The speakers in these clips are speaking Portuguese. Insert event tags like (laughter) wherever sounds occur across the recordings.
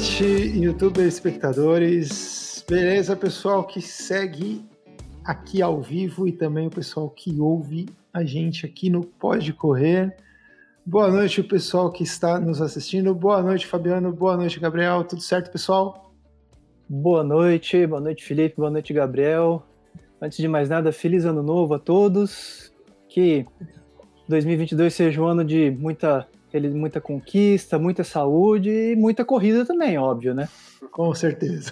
noite, youtuber espectadores. Beleza, pessoal que segue aqui ao vivo e também o pessoal que ouve a gente aqui no Pode Correr. Boa noite, o pessoal que está nos assistindo. Boa noite, Fabiano. Boa noite, Gabriel. Tudo certo, pessoal? Boa noite, boa noite, Felipe. Boa noite, Gabriel. Antes de mais nada, feliz ano novo a todos. Que 2022 seja um ano de muita muita conquista, muita saúde e muita corrida também, óbvio, né? Com certeza.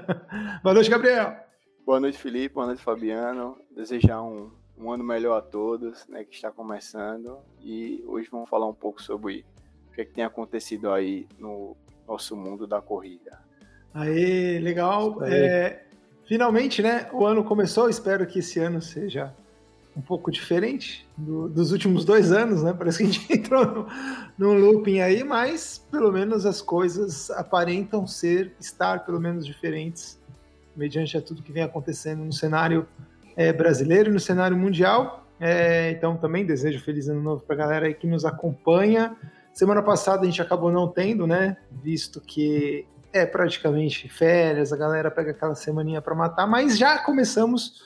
(laughs) Boa noite, Gabriel. Boa noite, Felipe. Boa noite, Fabiano. Desejar um, um ano melhor a todos, né, que está começando. E hoje vamos falar um pouco sobre o que, é que tem acontecido aí no nosso mundo da corrida. Aí, legal. É, finalmente, né? O ano começou. Espero que esse ano seja um pouco diferente do, dos últimos dois anos, né? Parece que a gente (laughs) entrou no, num looping aí, mas pelo menos as coisas aparentam ser, estar pelo menos diferentes, mediante a tudo que vem acontecendo no cenário é, brasileiro e no cenário mundial. É, então também desejo feliz ano novo para a galera aí que nos acompanha. Semana passada a gente acabou não tendo, né? Visto que é praticamente férias, a galera pega aquela semaninha para matar, mas já começamos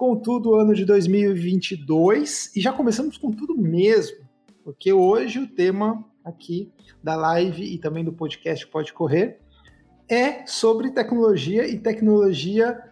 com tudo o ano de 2022 e já começamos com tudo mesmo, porque hoje o tema aqui da live e também do podcast Pode Correr é sobre tecnologia e tecnologia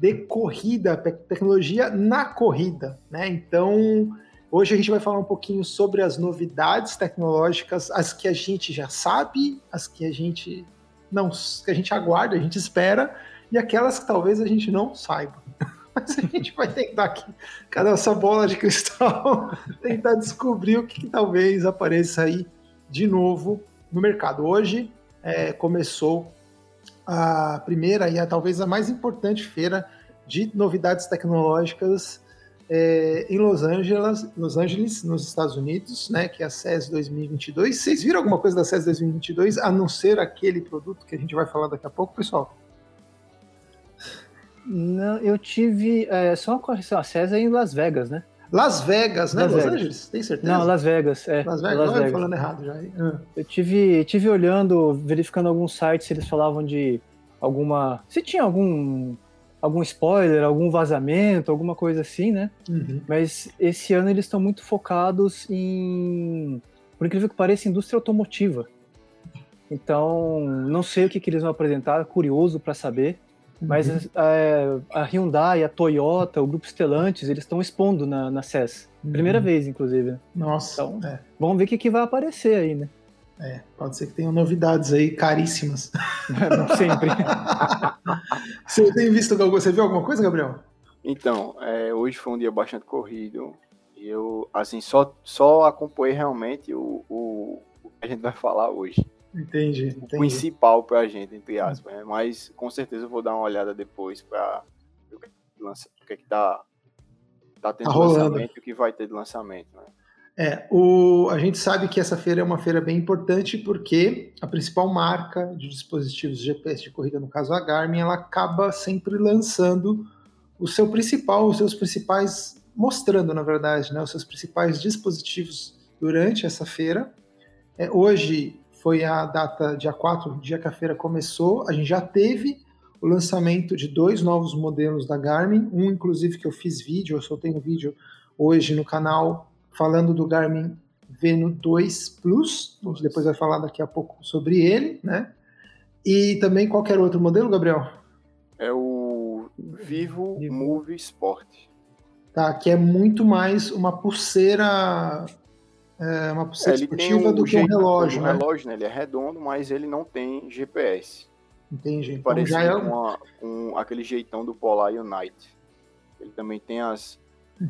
de corrida, tecnologia na corrida, né? Então, hoje a gente vai falar um pouquinho sobre as novidades tecnológicas, as que a gente já sabe, as que a gente não, que a gente aguarda, a gente espera, e aquelas que talvez a gente não saiba. (laughs) Mas a gente vai tentar aqui, cada essa bola de cristal, (laughs) tentar descobrir o que, que, talvez apareça aí de novo no mercado. Hoje é, começou a primeira e a, talvez a mais importante feira de novidades tecnológicas é, em Los Angeles, Los Angeles, nos Estados Unidos, né, que é a CES 2022. Vocês viram alguma coisa da CES 2022, a não ser aquele produto que a gente vai falar daqui a pouco, pessoal? Não, eu tive. É, só uma correção, a César é em Las Vegas, né? Las Vegas, né? Las Los Vegas. Angeles? Tem certeza? Não, Las Vegas, é. Las Vegas, Las Vegas. falando errado já. Ah. Eu tive, tive olhando, verificando alguns sites se eles falavam de alguma. Se tinha algum algum spoiler, algum vazamento, alguma coisa assim, né? Uhum. Mas esse ano eles estão muito focados em, por incrível que pareça, indústria automotiva. Então, não sei o que, que eles vão apresentar, curioso para saber. Mas uhum. a, é, a, Hyundai, a Toyota, o grupo Stellantis, eles estão expondo na, na CES. Uhum. Primeira vez, inclusive. Nossa. Então, é. vamos ver o que, que vai aparecer aí, né? É, pode ser que tenham novidades aí caríssimas. (laughs) Não sempre. (laughs) você tem visto você viu alguma coisa, Gabriel? Então, é, hoje foi um dia bastante corrido. E eu, assim, só, só acompanhei realmente o, o, o que a gente vai falar hoje. Entendi, entendi. O principal pra gente, entre aspas. Né? Mas com certeza eu vou dar uma olhada depois pra ver o que, é que tá, tá tendo tá lançamento e o que vai ter de lançamento. Né? É, o, a gente sabe que essa feira é uma feira bem importante porque a principal marca de dispositivos GPS de corrida, no caso a Garmin, ela acaba sempre lançando o seu principal, os seus principais, mostrando na verdade, né, os seus principais dispositivos durante essa feira. É, hoje foi a data dia 4, dia que a feira começou. A gente já teve o lançamento de dois novos modelos da Garmin, um inclusive que eu fiz vídeo, eu soltei um vídeo hoje no canal falando do Garmin Venu 2 Plus, a gente depois vai falar daqui a pouco sobre ele, né? E também qualquer outro modelo, Gabriel? É o Vivo, Vivo. Move Sport. Tá, que é muito mais uma pulseira é uma pulseira é, esportiva do que um relógio, né? relógio, né? Ele é redondo, mas ele não tem GPS. Entendi. Então Parece já é... com, com aquele jeitão do Polar Unite. Ele também tem as,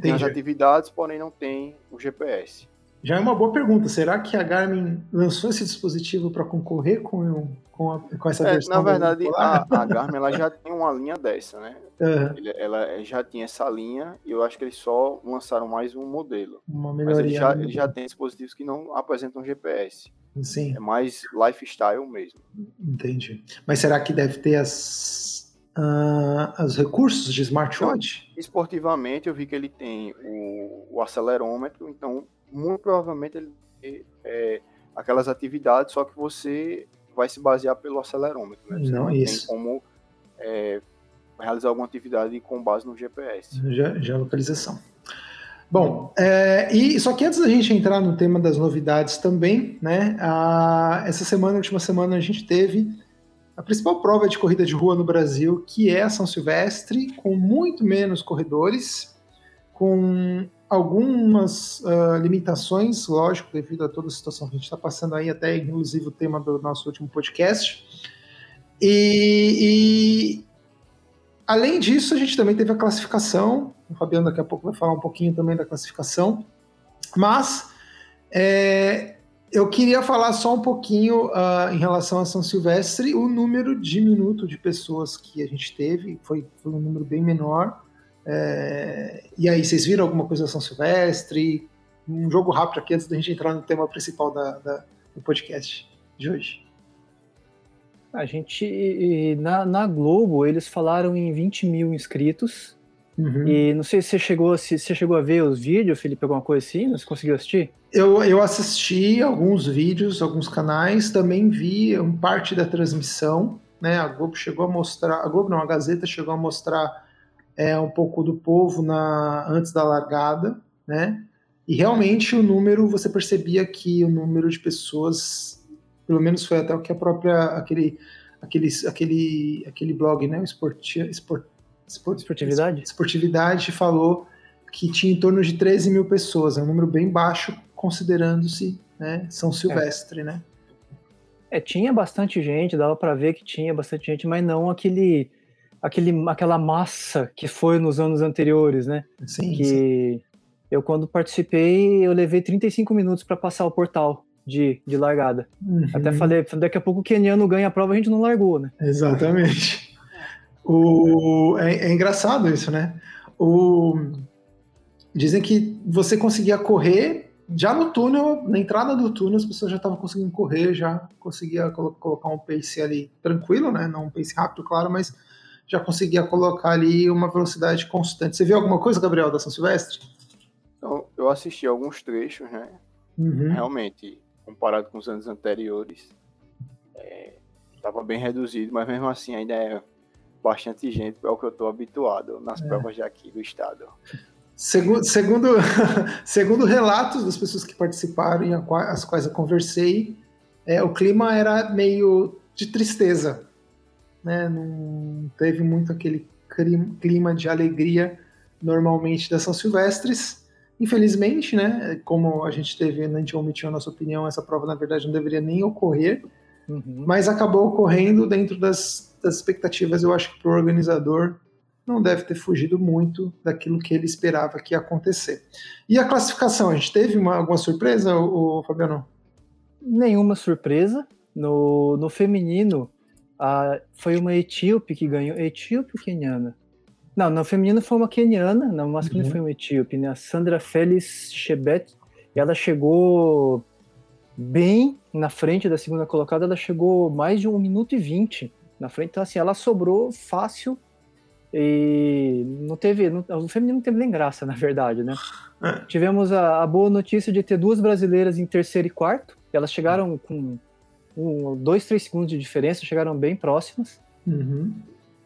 tem as atividades, porém não tem o GPS. Já é uma boa pergunta. Será que a Garmin lançou esse dispositivo para concorrer com, com, a, com essa é, versão? Na verdade, a, a, Garmin ela já tem uma linha dessa, né? (laughs) Uhum. Ela já tinha essa linha e eu acho que eles só lançaram mais um modelo. Uma melhoria. Mas ele já, ele já tem dispositivos que não apresentam GPS. Sim. É mais lifestyle mesmo. Entendi. Mas será que deve ter as, uh, os recursos de smartwatch? Então, esportivamente, eu vi que ele tem o, o acelerômetro, então muito provavelmente ele é, aquelas atividades, só que você vai se basear pelo acelerômetro, né? Você não, não isso. tem como é, realizar alguma atividade com base no GPS. Geolocalização. Bom, é, e só que antes da gente entrar no tema das novidades também, né? A, essa semana, última semana, a gente teve a principal prova de corrida de rua no Brasil, que é a São Silvestre, com muito menos corredores, com algumas uh, limitações, lógico, devido a toda a situação que a gente está passando aí, até inclusive o tema do nosso último podcast. E, e, além disso, a gente também teve a classificação. O Fabiano daqui a pouco vai falar um pouquinho também da classificação. Mas é, eu queria falar só um pouquinho uh, em relação a São Silvestre. O número de minuto de pessoas que a gente teve foi, foi um número bem menor. É, e aí, vocês viram alguma coisa da São Silvestre? Um jogo rápido aqui antes da gente entrar no tema principal da, da do podcast de hoje. A gente, na, na Globo, eles falaram em 20 mil inscritos. Uhum. E não sei se você chegou, se você chegou a ver os vídeos, Felipe, alguma coisa assim? Você conseguiu assistir? Eu, eu assisti alguns vídeos, alguns canais, também vi um parte da transmissão. Né? A Globo chegou a mostrar, a Globo não, a Gazeta chegou a mostrar é, um pouco do povo na, antes da largada, né? E realmente o número, você percebia que o número de pessoas, pelo menos foi até o que a própria, aquele, aquele, aquele, aquele blog, né? Esporti, esport, esport, esportividade? Esportividade falou que tinha em torno de 13 mil pessoas, é um número bem baixo, considerando-se né, São Silvestre, é. né? É, tinha bastante gente, dava para ver que tinha bastante gente, mas não aquele aquele, aquela massa que foi nos anos anteriores, né? Sim. Que sim. eu, quando participei, eu levei 35 minutos para passar o portal de, de largada. Uhum. Até falei, daqui a pouco o Keniano ganha a prova, a gente não largou, né? Exatamente. o, é, é engraçado isso, né? O, dizem que você conseguia correr já no túnel, na entrada do túnel, as pessoas já estavam conseguindo correr, já conseguia colocar um pace ali tranquilo, né? Não um pace rápido, claro, mas já conseguia colocar ali uma velocidade constante. Você viu alguma coisa, Gabriel, da São Silvestre? Então, eu assisti alguns trechos, né? Uhum. Realmente, comparado com os anos anteriores, estava é, bem reduzido, mas mesmo assim ainda é bastante gente, é o que eu estou habituado nas é. provas daqui do estado. Segundo, segundo, (laughs) segundo relatos das pessoas que participaram e as quais eu conversei, é, o clima era meio de tristeza né? Não teve muito aquele clima de alegria normalmente das São Silvestres. Infelizmente, né? Como a gente teve, a gente omitiu a nossa opinião, essa prova na verdade não deveria nem ocorrer, uhum. mas acabou ocorrendo dentro das, das expectativas. Eu acho que para o organizador não deve ter fugido muito daquilo que ele esperava que ia acontecer. E a classificação, a gente teve uma, alguma surpresa, o, Fabiano? Nenhuma surpresa. No, no feminino, ah, foi uma etíope que ganhou. Etíope ou keniana? Não, no feminino foi uma keniana, no masculino uhum. foi uma etíope, né? A Sandra Félix Chebet. Ela chegou bem na frente da segunda colocada, ela chegou mais de 1 minuto e 20 na frente. Então, assim, ela sobrou fácil e não teve. Não, o feminino não teve nem graça, na verdade, né? É. Tivemos a, a, boa notícia de ter duas brasileiras em terceiro e quarto. Elas chegaram com um, dois, três segundos de diferença, chegaram bem próximas. Uhum.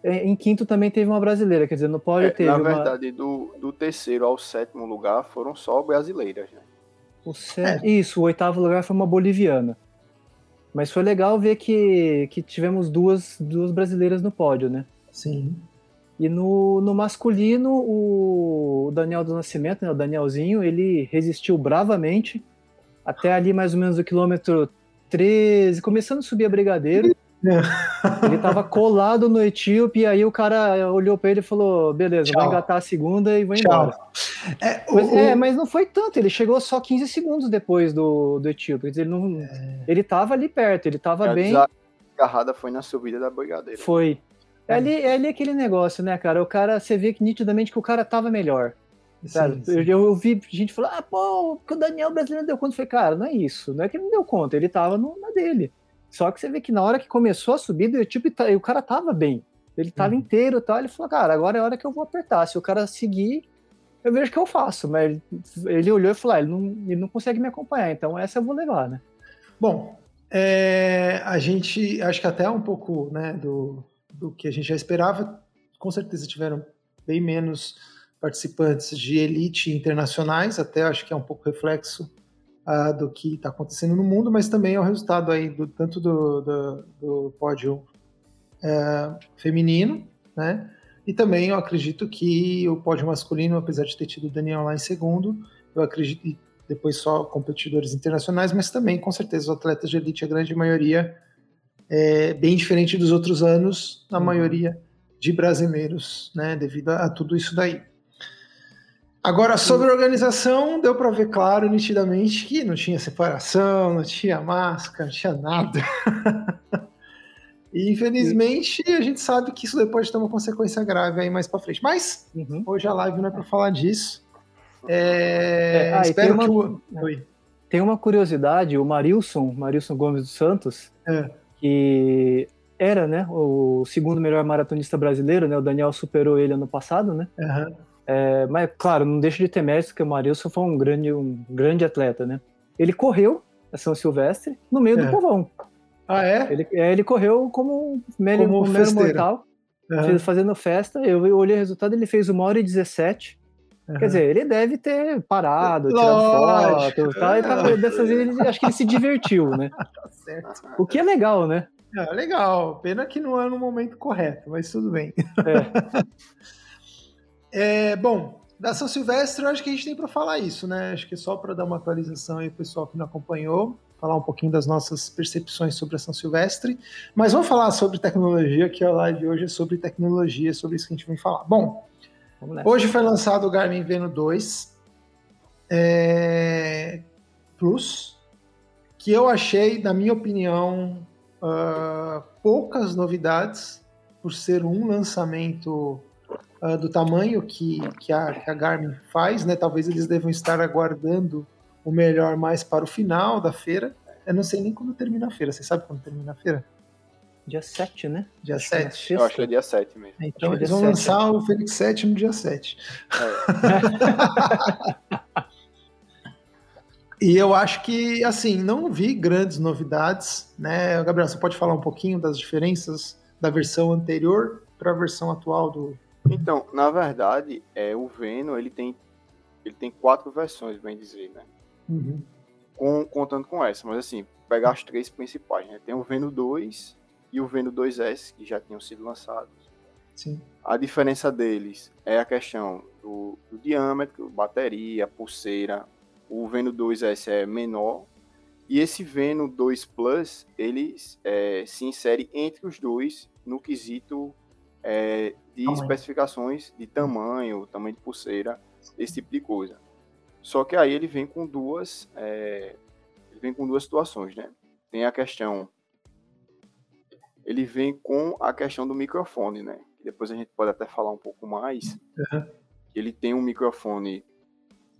É, em quinto também teve uma brasileira, quer dizer, no pódio é, teve Na uma... verdade, do, do terceiro ao sétimo lugar foram só brasileiras, né? O set... é. Isso, o oitavo lugar foi uma boliviana. Mas foi legal ver que, que tivemos duas, duas brasileiras no pódio, né? Sim. E no, no masculino, o Daniel do Nascimento, né, o Danielzinho, ele resistiu bravamente até ali mais ou menos o quilômetro 13, começando a subir a Brigadeiro. É. (laughs) ele tava colado no Etíope, e aí o cara olhou para ele e falou: beleza, Tchau. vou engatar a segunda e vou embora. É, o, mas, é, mas, não foi tanto, ele chegou só 15 segundos depois do, do Etíope. Ele, não, é. ele tava ali perto, ele tava é, bem. A agarrada foi na subida da Brigadeiro. Foi. É ali, é ali aquele negócio, né, cara? O cara, você vê que nitidamente que o cara tava melhor. Sim, sim. Eu, eu vi gente falar, ah, pô, que o Daniel brasileiro deu conta. Eu falei, cara, não é isso. Não é que ele não deu conta, ele tava no, na dele. Só que você vê que na hora que começou a subida, tipo, o cara tava bem. Ele tava uhum. inteiro e tal. Ele falou, cara, agora é a hora que eu vou apertar. Se o cara seguir, eu vejo o que eu faço. Mas ele, ele olhou e falou, ah, ele não, ele não consegue me acompanhar, então essa eu vou levar, né? Bom, É, a gente, acho que até um pouco né, do, do que a gente já esperava, com certeza tiveram bem menos participantes de elite internacionais, até acho que é um pouco reflexo uh, do que está acontecendo no mundo, mas também é o resultado aí do, tanto do, do, do pódio uh, feminino, né? E também eu acredito que o pódio masculino, apesar de ter tido o Daniel lá em segundo, eu acredito, e depois só competidores internacionais, mas também, com certeza, os atletas de elite, a grande maioria, é bem diferente dos outros anos, a uhum. maioria de brasileiros, né, devido a, a tudo isso daí. Agora, sobre a organização, deu para ver claro, nitidamente, que não tinha separação, não tinha máscara, não tinha nada. (laughs) e infelizmente a gente sabe que isso depois ter uma consequência grave aí mais para frente. Mas uhum. hoje a live não é para falar disso. É... É, ah, espero tem uma, que o... Tem uma curiosidade, o Marilson, Marilson Gomes dos Santos, é. que era né, o segundo melhor maratonista brasileiro, né? O Daniel superou ele ano passado, né? Uhum. É, mas, claro, não deixa de ter mérito, porque o Marilson foi um grande, um grande atleta, né? Ele correu a São Silvestre no meio é. do povão. Ah, é? Ele, é, ele correu como mero, como mero mortal, uhum. fazendo festa. Eu, eu olhei o resultado, ele fez uma hora e 17. Uhum. Quer dizer, ele deve ter parado, tirado foto, tal, e pra, dessas (laughs) vezes ele, acho que ele se divertiu, né? (laughs) tá certo. O que é legal, né? É, legal. Pena que não é no momento correto, mas tudo bem. É. (laughs) É, bom, da São Silvestre, eu acho que a gente tem para falar isso, né? Acho que é só para dar uma atualização aí, pessoal que não acompanhou, falar um pouquinho das nossas percepções sobre a São Silvestre. Mas vamos falar sobre tecnologia, que a live hoje é sobre tecnologia, sobre isso que a gente vem falar. Bom, hoje foi lançado o Garmin Veno 2 é, Plus, que eu achei, na minha opinião, uh, poucas novidades, por ser um lançamento uh, do tamanho que, que, a, que a Garmin faz, né? Talvez eles devam estar aguardando o melhor mais para o final da feira. Eu não sei nem quando termina a feira. Você sabe quando termina a feira? Dia 7, né? Dia acho 7. É eu acho que é dia 7 mesmo. Então eles vão 7, lançar é. o Fênix 7 no dia 7. É. (laughs) e eu acho que, assim, não vi grandes novidades, né? Gabriel, você pode falar um pouquinho das diferenças da versão anterior para a versão atual do, então, na verdade, é, o Venom ele tem, ele tem quatro versões, bem dizer, né? Uhum. Com, contando com essa, mas assim, pegar as três principais, né? Tem o Venom 2 e o Venom 2S, que já tinham sido lançados. Sim. A diferença deles é a questão do, do diâmetro, bateria, pulseira. O Venom 2S é menor. E esse Venom 2 Plus, ele é, se insere entre os dois no quesito é, de tamanho. especificações de tamanho, tamanho de pulseira, esse tipo de coisa. Só que aí ele vem com duas, é, ele vem com duas situações, né? Tem a questão, ele vem com a questão do microfone, né? Depois a gente pode até falar um pouco mais. Uhum. Ele tem um microfone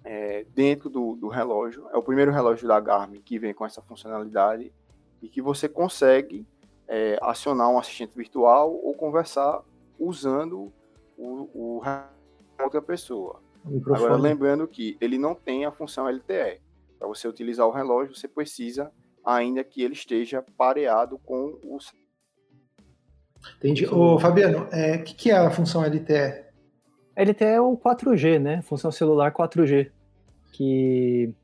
é, dentro do, do relógio. É o primeiro relógio da Garmin que vem com essa funcionalidade e que você consegue é, acionar um assistente virtual ou conversar usando o, o outra pessoa. Agora, lembrando que ele não tem a função LTE. Para você utilizar o relógio, você precisa ainda que ele esteja pareado com o. Entendi. Ô, Fabiano, o é, que, que é a função LTE? LTE é o 4G, né? Função celular 4G. Que.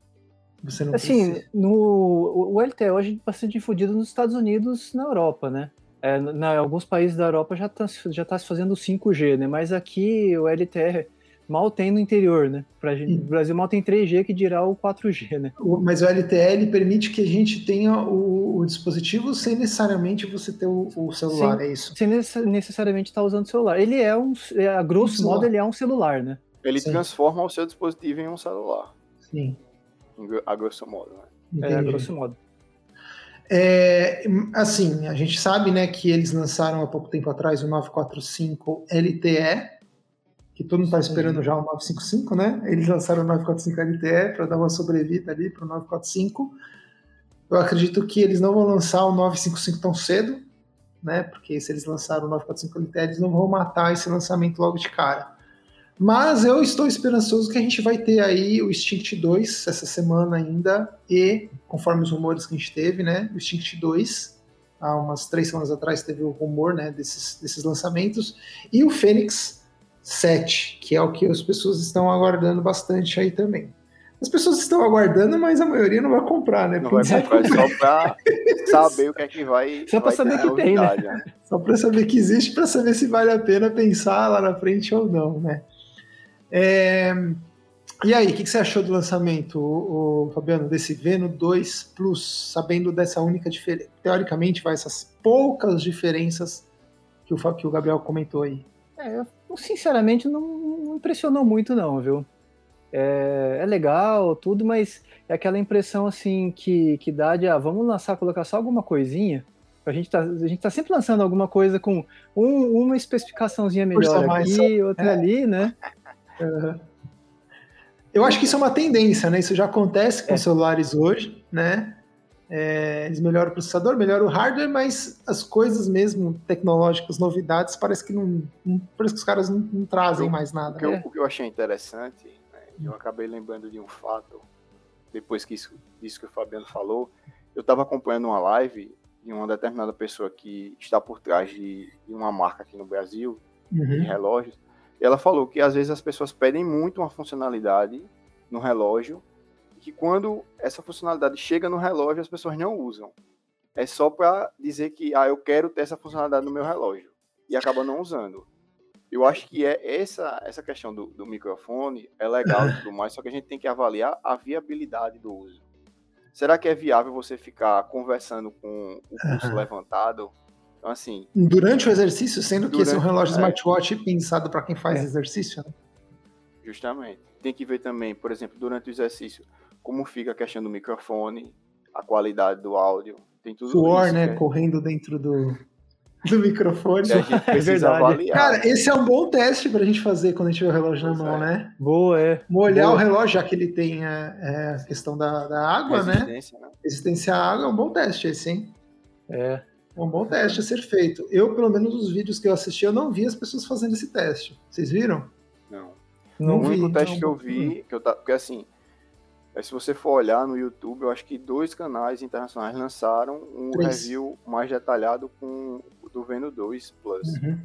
Você não assim, precisa. no, o LTE hoje é bastante difundido nos Estados Unidos na Europa, né? É, na, alguns países da Europa já está já tá se fazendo 5G, né? Mas aqui o LTE mal tem no interior, né? Pra gente, o Brasil mal tem 3G que dirá o 4G, né? Mas o LTE permite que a gente tenha o, o dispositivo sem necessariamente você ter o, o celular, sem, é isso? Sem necessariamente estar tá usando o celular. Ele é um, é, a grosso um modo, ele é um celular, né? Ele Sim. transforma o seu dispositivo em um celular. Sim. A grosso modo, né? É, a grosso modo. É, assim, a gente sabe né, que eles lançaram há pouco tempo atrás o 945 LTE, que todo mundo está esperando já o 955, né? Eles lançaram o 945 LTE para dar uma sobrevida ali para o 945. Eu acredito que eles não vão lançar o 955 tão cedo, né? Porque se eles lançaram o 945 LTE, eles não vão matar esse lançamento logo de cara. Mas eu estou esperançoso que a gente vai ter aí o Instinct 2 essa semana ainda, e, conforme os rumores que a gente teve, né, o Instinct 2, há umas três semanas atrás teve o rumor né, desses, desses lançamentos, e o Fênix 7, que é o que as pessoas estão aguardando bastante aí também. As pessoas estão aguardando, mas a maioria não vai comprar, né? Não vai comprar só para (laughs) saber o que é que vai. Só para saber que tem, né? né? Só para saber que existe, para saber se vale a pena pensar lá na frente ou não, né? É... E aí, o que, que, você achou do lançamento, o, o, Fabiano, desse Veno 2 Plus, sabendo dessa única diferença? Teoricamente, vai essas poucas diferenças que o, que o Gabriel comentou aí. É, eu, sinceramente, não, não impressionou muito, não, viu? é, é, legal, tudo, mas é aquela impressão assim que, que dá de, ah, vamos lançar, colocar só alguma coisinha. A gente tá, a gente tá sempre lançando alguma coisa com um, uma especificaçãozinha melhor aqui, outra é. ali, né? Uhum. Eu acho que isso é uma tendência, né? Isso já acontece com é. celulares hoje, né? É, eles melhoram o processador, melhoram o hardware, mas as coisas mesmo tecnológicas, novidades, parece que não, não parece que os caras não, não trazem mais nada. O que, eu, o que eu achei interessante eu acabei lembrando de um fato, depois que isso, disso que o Fabiano falou, eu estava acompanhando uma live de uma determinada pessoa que está por trás de, de uma marca aqui no Brasil, uhum. de relógios, ela falou que às vezes as pessoas pedem muito uma funcionalidade no relógio, e que quando essa funcionalidade chega no relógio, as pessoas não usam. É só para dizer que, ah, eu quero ter essa funcionalidade no meu relógio, e acaba não usando eu acho que é essa, essa questão do, do microfone é legal e tudo mais, só que a gente tem que avaliar a viabilidade do uso. Será que é viável você ficar conversando com o pulso levantado? Então, assim. Durante o exercício, sendo que esse é um relógio é, smartwatch pensado para quem faz é. exercício, né? Justamente. Tem que ver também, por exemplo, durante o exercício, como fica a questão do microfone, a qualidade do áudio. Tem tudo Suor, isso, né? É correndo dentro do, do microfone. (laughs) É verdade. Avaliar. Cara, esse é um bom teste pra gente fazer quando a gente tiver o relógio na mão, é. né? Boa, é. Molhar Boa. o relógio, já que ele tem a, é, a questão da, da água, né? Resistência, né? Resistência à água é um bom teste esse, hein? É. É um bom teste a ser feito. Eu, pelo menos nos vídeos que eu assisti, eu não vi as pessoas fazendo esse teste. Vocês viram? Não. não o único vi, teste não. que eu vi, que eu tá, porque assim, se você for olhar no YouTube, eu acho que dois canais internacionais lançaram um Três. review mais detalhado com do Veno 2 Plus. Uhum.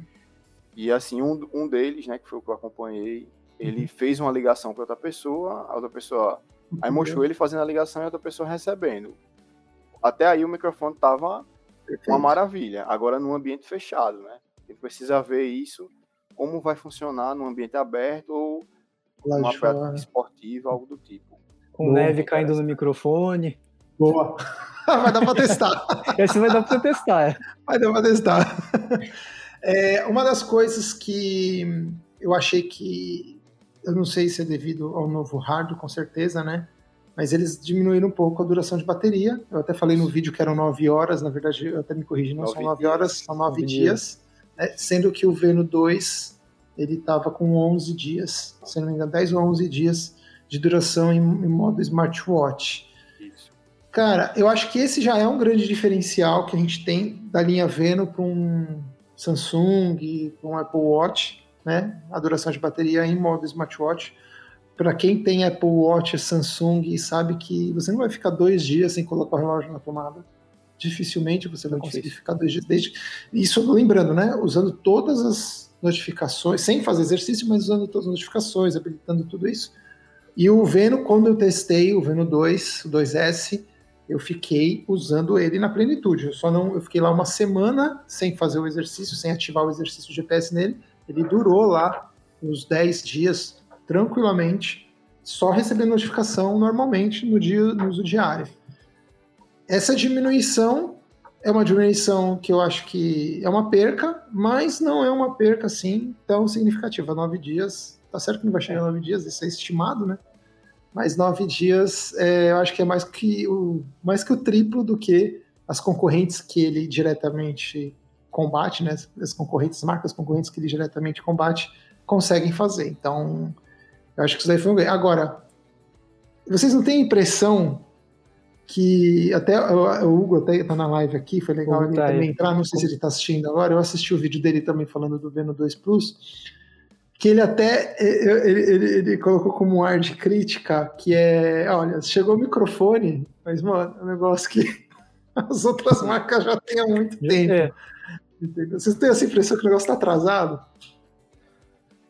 E assim, um, um deles, né, que foi o que eu acompanhei, ele uhum. fez uma ligação para outra pessoa, a outra pessoa. Aí mostrou ele fazendo a ligação e a outra pessoa recebendo. Até aí o microfone tava Perfeito. uma maravilha. Agora no ambiente fechado, né? Ele precisa ver isso, como vai funcionar no ambiente aberto ou numa prática esportiva, algo do tipo. Com Boa, neve caindo no microfone. Boa. (laughs) vai dar para testar. (laughs) Esse vai dar para testar. É. Vai dar para testar. (laughs) É, uma das coisas que eu achei que eu não sei se é devido ao novo hardware, com certeza, né? Mas eles diminuíram um pouco a duração de bateria. Eu até falei no vídeo que eram 9 horas, na verdade, eu até me corrigi, não são 9 horas, são 9 dias. dias né? Sendo que o Veno 2 ele estava com 11 dias, se não me engano, 10 ou 11 dias de duração em, em modo smartwatch. Cara, eu acho que esse já é um grande diferencial que a gente tem da linha Veno para um Samsung, para um Apple Watch, né? A duração de bateria em modo smartwatch. Para quem tem Apple Watch, Samsung, sabe que você não vai ficar dois dias sem colocar o relógio na tomada. Dificilmente você vai conseguir ficar dois dias. Desde... Isso lembrando, né? Usando todas as notificações, sem fazer exercício, mas usando todas as notificações, habilitando tudo isso. E o Veno, quando eu testei o Veno 2, o 2S, eu fiquei usando ele na plenitude. Eu só não, eu fiquei lá uma semana sem fazer o exercício, sem ativar o exercício GPS nele. Ele durou lá uns 10 dias tranquilamente, só recebendo notificação normalmente no dia no uso diário. Essa diminuição é uma diminuição que eu acho que é uma perca, mas não é uma perca assim tão significativa. Nove dias, tá certo que não vai chegar nove dias, isso é estimado, né? Mas nove dias, é, eu acho que é mais que, o, mais que o triplo do que as concorrentes que ele diretamente combate, né? As concorrentes, as marcas concorrentes que ele diretamente combate, conseguem fazer. Então, eu acho que isso daí foi um ganho. Agora, vocês não têm impressão que até o, Hugo até tá na live aqui, foi legal ele tá também entrar, não sei se ele está assistindo agora, eu assisti o vídeo dele também falando do Veno 2 Plus, que ele até ele, ele, ele, colocou como um ar de crítica, que é, olha, chegou o microfone, mas, mano, é um negócio que (laughs) as outras marcas já têm há muito tempo. É. Vocês têm essa impressão que o negócio está atrasado?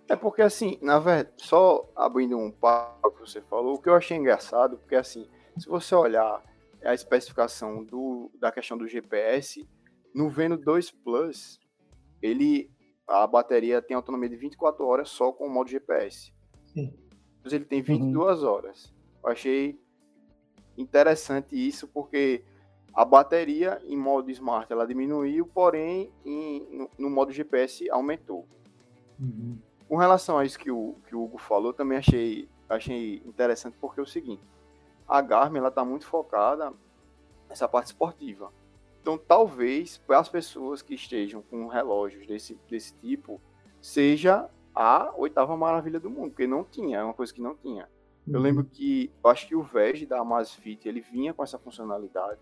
É porque, assim, na verdade, só abrindo um papo que você falou, o que eu achei engraçado, porque, assim, se você olhar a especificação do, da questão do GPS, no Veno 2 Plus, ele a bateria tem autonomia de 24 horas só com o modo GPS. Sim. Mas ele tem 22 uhum. horas. Eu achei interessante isso porque a bateria em modo smart ela diminuiu, porém em, no, no, modo GPS aumentou. Uhum. Com relação a isso que o, que o Hugo falou, também achei, achei interessante porque é o seguinte, a Garmin está muito focada nessa parte esportiva. Então, talvez para as pessoas que estejam com relógios desse, desse tipo, seja a oitava maravilha do mundo, porque não tinha, é uma coisa que não tinha. Uhum. Eu lembro que, eu acho que o VEG da Amazfit, ele vinha com essa funcionalidade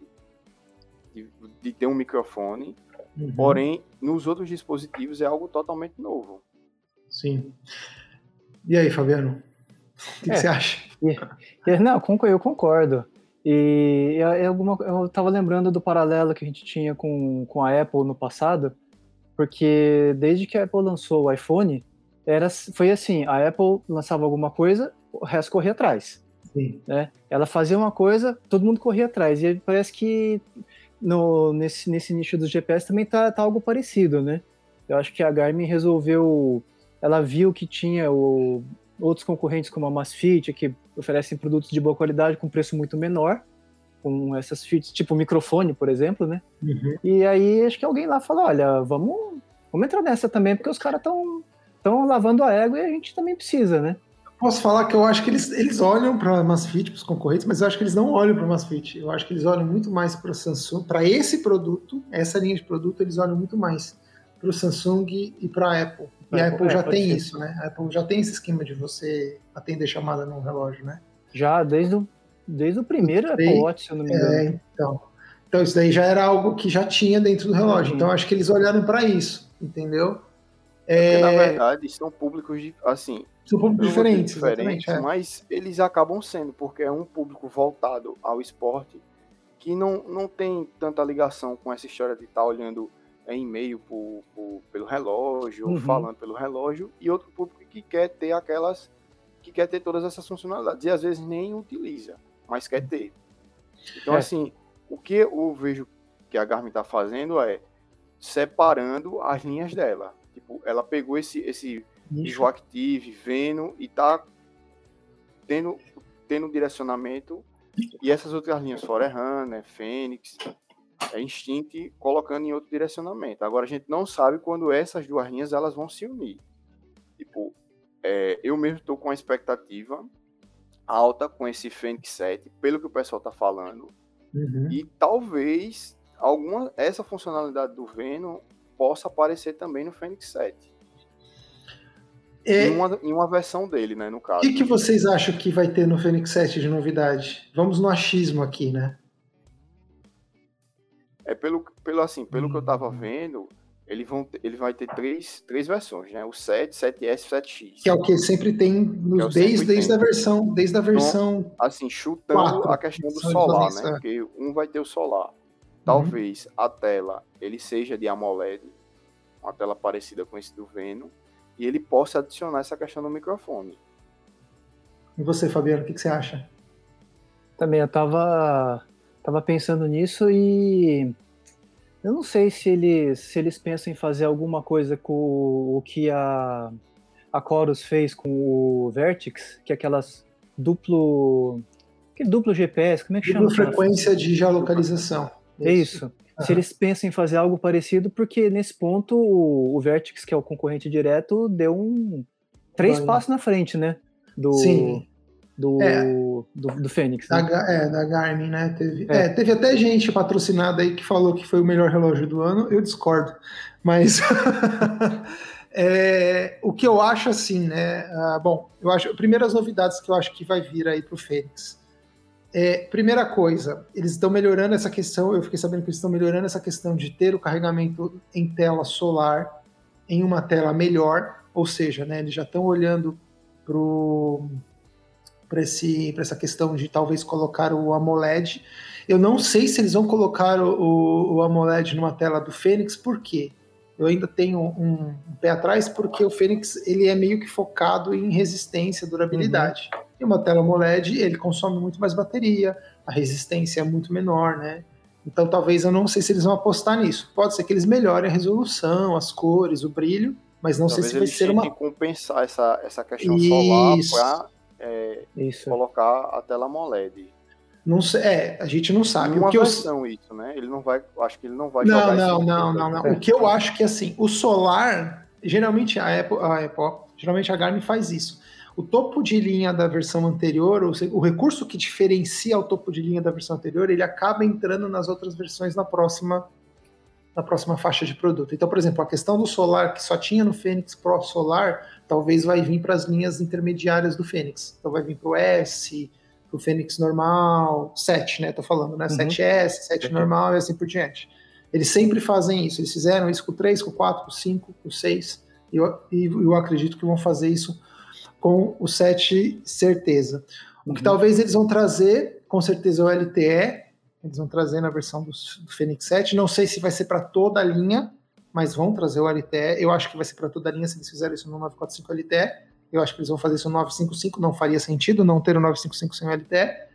de, de ter um microfone, uhum. porém, nos outros dispositivos é algo totalmente novo. Sim. E aí, Fabiano? O que, é, que você acha? não, eu concordo. E eu, alguma, eu tava lembrando do paralelo que a gente tinha com, com a Apple no passado, porque desde que a Apple lançou o iPhone, era, foi assim, a Apple lançava alguma coisa, o resto corria atrás. Sim. Né? Ela fazia uma coisa, todo mundo corria atrás. E parece que no, nesse, nesse nicho do GPS também tá, tá algo parecido, né? Eu acho que a Garmin resolveu, ela viu que tinha o, outros concorrentes como a Masfit, que oferecem produtos de boa qualidade com preço muito menor, com essas fits, tipo microfone, por exemplo, né? Uhum. E aí acho que alguém lá falou, olha, vamos, vamos entrar nessa também, porque os caras estão estão lavando a égua e a gente também precisa, né? Posso falar que eu acho que eles, eles olham para a Masfit, para os concorrentes, mas eu acho que eles não olham para a Masfit. Eu acho que eles olham muito mais para o Samsung, para esse produto, essa linha de produto, eles olham muito mais para o Samsung e para a Apple. E a Apple, já é, tem ser. isso, né? A Apple já tem esse esquema de você atender chamada no relógio, né? Já, desde o, desde o primeiro Apple Watch, se eu não me engano. É, então. Então, isso daí já era algo que já tinha dentro do relógio. Uhum. Então, acho que eles olharam para isso, entendeu? É... Porque, na verdade, são públicos, de, assim... São públicos diferentes, diferentes é. mas eles acabam sendo, porque é um público voltado ao esporte que não, não tem tanta ligação com essa história de estar tá olhando é e-mail por, por, pelo relógio, uhum. falando pelo relógio, e outro público que quer ter aquelas, que quer ter todas essas funcionalidades, e às vezes nem utiliza, mas quer ter. Então, é. assim, o que eu vejo que a Garmin está fazendo é separando as linhas dela. Tipo, ela pegou esse, esse Visual Active, Veno, e tá tendo, tendo direcionamento, e essas outras linhas, Forerunner, Fênix, é Instinct colocando em outro direcionamento. Agora a gente não sabe quando essas duas linhas elas vão se unir. Tipo, é, eu mesmo estou com a expectativa alta com esse Fênix 7, pelo que o pessoal está falando. Uhum. E talvez alguma essa funcionalidade do Venom possa aparecer também no Fênix 7. É... Em, uma, em uma versão dele, né, no caso. O que, que vocês acham que vai ter no Fênix 7 de novidade? Vamos no achismo aqui, né? É pelo, pelo assim, pelo que eu tava uhum. vendo, ele, vão, ele vai ter três, três versões, né? O 7, 7S, 7X. Que é o que sempre tem nos, é desde, desde tem. a versão, desde a então, versão. Então, assim, chutando 4, a questão do solar, né? Porque um vai ter o solar. Uhum. Talvez uhum. a tela ele seja de AMOLED, uma tela parecida com esse do Venom, e ele possa adicionar essa questão do microfone. E você, Fabiano, o que, que você acha? Também eu tava Tava pensando nisso e eu não sei se eles, se eles pensam em fazer alguma coisa com o que a, a Chorus fez com o Vertex, que é aquelas duplo. Aquele duplo GPS, como é que duplo chama? frequência de geolocalização. É isso. Uhum. Se eles pensam em fazer algo parecido, porque nesse ponto o, o Vertex, que é o concorrente direto, deu um três passos na frente, né? Do, Sim do, é, do, do Fênix. Né? Da, é, da Garmin, né? Teve, é. é. teve até gente patrocinada aí que falou que foi o melhor relógio do ano. Eu discordo. Mas (laughs) é, o que eu acho assim, né? Ah, bom, eu acho. Primeiras novidades que eu acho que vai vir aí para o Fênix. É, primeira coisa, eles estão melhorando essa questão. Eu fiquei sabendo que eles estão melhorando essa questão de ter o carregamento em tela solar em uma tela melhor ou seja, né, eles já estão olhando para essa questão de talvez colocar o AMOLED. Eu não sei se eles vão colocar o, o AMOLED numa tela do Fênix, por quê? Eu ainda tenho um, um, pé atrás porque o Fênix ele é meio que focado em resistência, durabilidade. Uhum. E uma tela AMOLED ele consome muito mais bateria, a resistência é muito menor, né? Então talvez eu não sei se eles vão apostar nisso. Pode ser que eles melhorem a resolução, as cores, o brilho, mas não talvez sei se vai ser uma. compensar essa, essa questão Isso. solar é, colocar a tela AMOLED. Não sei, é, a gente não sabe. Uma o que versão eu... isso, né? Ele não vai, acho que ele não vai não, jogar não. Não, não, não. O que eu acho que assim, o solar, geralmente a Apple, a Apple, geralmente a Garmin faz isso. O topo de linha da versão anterior, ou seja, o recurso que diferencia o topo de linha da versão anterior, ele acaba entrando nas outras versões na próxima na próxima faixa de produto. Então, por exemplo, a questão do solar que só tinha no Fênix Pro Solar, talvez vai vir para as linhas intermediárias do Fênix. Então vai vir para o S, o Fênix normal, 7, né? Tô falando, né? Uhum. 7S, 7 uhum. normal e assim por diante. Eles sempre fazem isso. Eles fizeram isso com o 3, com o 4, com o 5, com o 6. E eu, eu acredito que vão fazer isso com o 7 certeza. O que uhum. talvez eles vão trazer, com certeza, é o LTE. Eles vão trazer na versão do, do Fênix 7. Não sei se vai ser para toda a linha, mas vão trazer o LTE. Eu acho que vai ser para toda a linha se eles fizerem isso no 945 LTE. Eu acho que eles vão fazer isso no 955, não faria sentido não ter o 955 sem o LTE.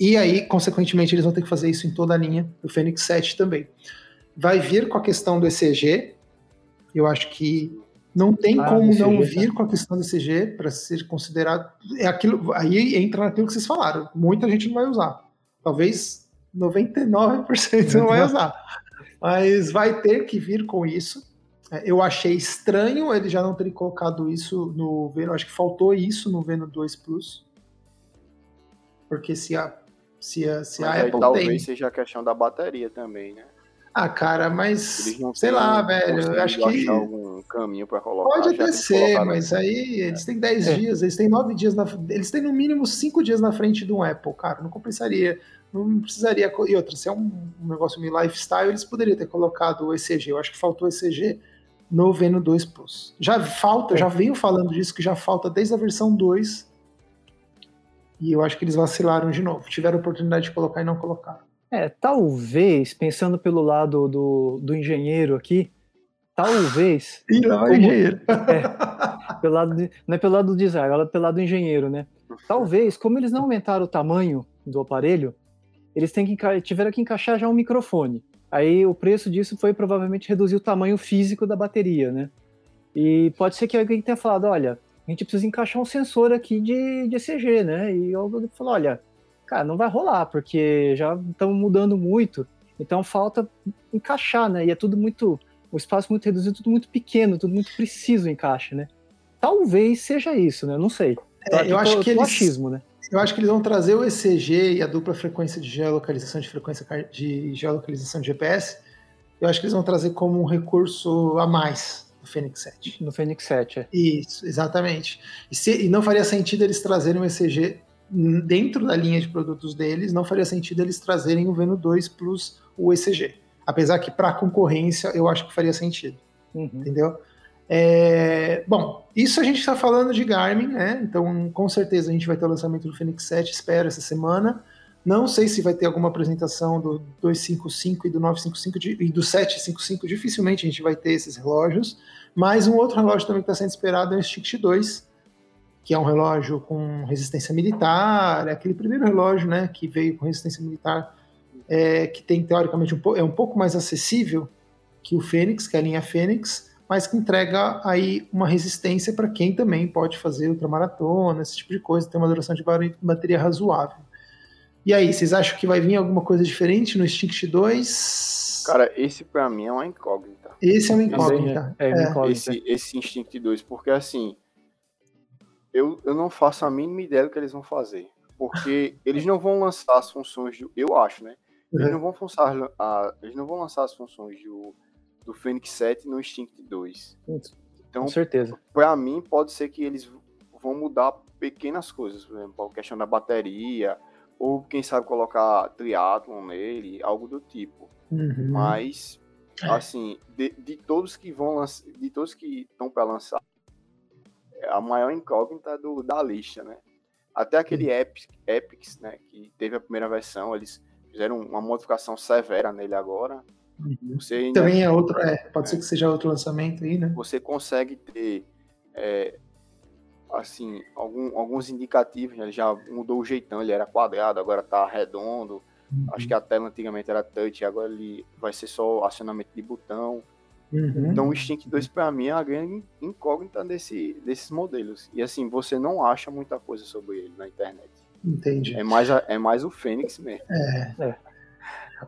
E aí, consequentemente, eles vão ter que fazer isso em toda a linha do Fênix 7 também. Vai vir com a questão do ECG. Eu acho que não tem ah, como não tá. vir com a questão do ECG para ser considerado. É aquilo, aí entra naquilo que vocês falaram. Muita gente não vai usar. Talvez 99% não vai usar. Mas vai ter que vir com isso. É, eu achei estranho ele já não ter colocado isso no Veno. Acho que faltou isso no Veno 2 Plus. Porque se a, se a, se a Apple talvez tem... seja a questão da bateria também, né? Ah, cara, mas sei lá, velho. Eu acho que. algum caminho para colocar. Pode até ser, mas aí eles têm 10 é. dias, eles têm 9 dias na Eles têm no mínimo 5 dias na frente do Apple, cara. Não compensaria. Não precisaria. E outra, se é um, um negócio meio lifestyle, eles poderiam ter colocado o ECG. Eu acho que faltou o ECG no Veno 2 Plus. Já falta, é. já venho falando disso, que já falta desde a versão 2. E eu acho que eles vacilaram de novo. Tiveram oportunidade de colocar e não colocaram. É, talvez, pensando pelo lado do, do engenheiro aqui, talvez. (laughs) E como, engenheiro. É, pelo lado de, não é pelo lado do design, é pelo lado do engenheiro, né? Talvez, como eles não aumentaram o tamanho do aparelho, eles têm que, tiveram que encaixar já um microfone. Aí o preço disso foi provavelmente reduzir o tamanho físico da bateria, né? E pode ser que alguém tenha falado, olha, a gente precisa encaixar um sensor aqui de, de ECG, né? E alguém falou, olha, cara, não vai rolar, porque já estão mudando muito, então falta encaixar, né? E é tudo muito, o espaço muito reduzido, tudo muito pequeno, tudo muito preciso encaixe, né? Talvez seja isso, né? Não sei. É, eu acho que eles, achismo, né? Eu acho que eles vão trazer o ECG e a dupla frequência de geolocalização de frequência de geolocalização de GPS. Eu acho que eles vão trazer como um recurso a mais no Fênix 7. No Fênix 7, é. Isso, exatamente. E, se, e não faria sentido eles trazerem o ECG dentro da linha de produtos deles, não faria sentido eles trazerem o Veno 2 plus o ECG. Apesar que para concorrência eu acho que faria sentido. Uhum. Entendeu? É, bom, isso a gente está falando de Garmin, né? Então, com certeza a gente vai ter o lançamento do Fênix 7, espero, essa semana. Não sei se vai ter alguma apresentação do 255 e do 955 de, e do 755, dificilmente a gente vai ter esses relógios. Mas um outro relógio também que está sendo esperado é o Instinct 2, que é um relógio com resistência militar, é aquele primeiro relógio né, que veio com resistência militar, é, que tem teoricamente um, é um pouco mais acessível que o Fênix, que é a linha Fênix, mas que entrega aí uma resistência para quem também pode fazer ultramaratona, esse tipo de coisa, tem uma duração de bateria razoável. E aí, vocês acham que vai vir alguma coisa diferente no Instinct 2? Cara, esse para mim é uma incógnita. Esse é uma incógnita. É, é, é. Incógnita. Esse, esse Instinct 2, porque assim, eu, eu não faço a mínima ideia do que eles vão fazer. Porque (laughs) eles não vão lançar as funções, de, eu acho, né? Eles, uhum. não vão lançar, a, eles não vão lançar as funções do do Fênix 7 no Instinct 2. Então, Com certeza. Para mim, pode ser que eles vão mudar pequenas coisas, por exemplo, a questão da bateria, ou quem sabe colocar triatlon nele, algo do tipo. Uhum. Mas, assim, de, de, todos que vão lançar, de todos que estão para lançar, a maior incógnita do, da lista, né? Até aquele Epic, Epics, né, que teve a primeira versão, eles fizeram uma modificação severa nele agora. Uhum. Ainda, Também é outro, é, pode é, ser que seja outro lançamento aí, né? Você consegue ter é, assim, algum, alguns indicativos, né? ele já mudou o jeitão, ele era quadrado, agora tá redondo. Uhum. Acho que a tela antigamente era touch, agora ele vai ser só acionamento de botão. Uhum. Então o Stink 2 para mim é a grande incógnita desse, desses modelos. E assim, você não acha muita coisa sobre ele na internet. Entendi. É mais, a, é mais o Fênix mesmo. É. é.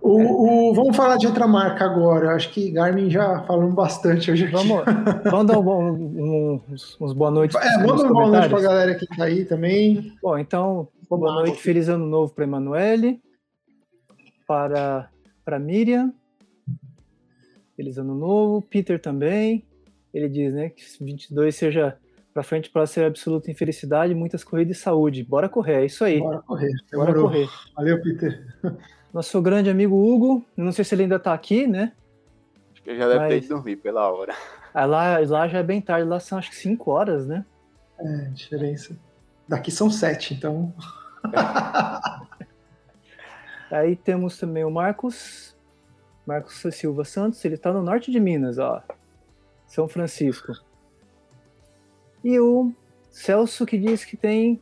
O, o, vamos falar de outra marca agora. Acho que Garmin já falamos bastante hoje. Aqui. Vamos, vamos dar um, um, uns, uns boa noites. É, manda uma boa noite para a galera que está aí também. Bom, então, boa noite, feliz ano novo para Emanuele, para, para Miriam, Feliz ano novo. Peter também. Ele diz, né, que 22 seja para frente para ser absoluta infelicidade, muitas corridas e saúde. Bora correr, é isso aí. Bora correr. Bora correr. Valeu, Peter. Nosso grande amigo Hugo, não sei se ele ainda está aqui, né? Acho que ele já deve Mas... ter ido dormir pela hora. Ah, (laughs) lá, lá já é bem tarde, lá são acho que 5 horas, né? É, diferença. Daqui são 7, então. (laughs) Aí temos também o Marcos, Marcos Silva Santos, ele está no norte de Minas, ó. São Francisco. E o Celso que diz que tem.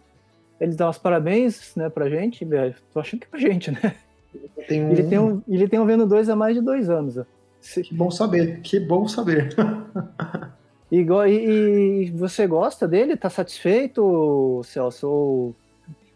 Ele dá os parabéns, né, pra gente. Tô achando que é pra gente, né? Tem um... Ele, tem um, ele tem um Vendo 2 há mais de dois anos. Ó. Que bom saber, que bom saber. (laughs) e, e, e, você gosta dele? Tá satisfeito, Celso? Ou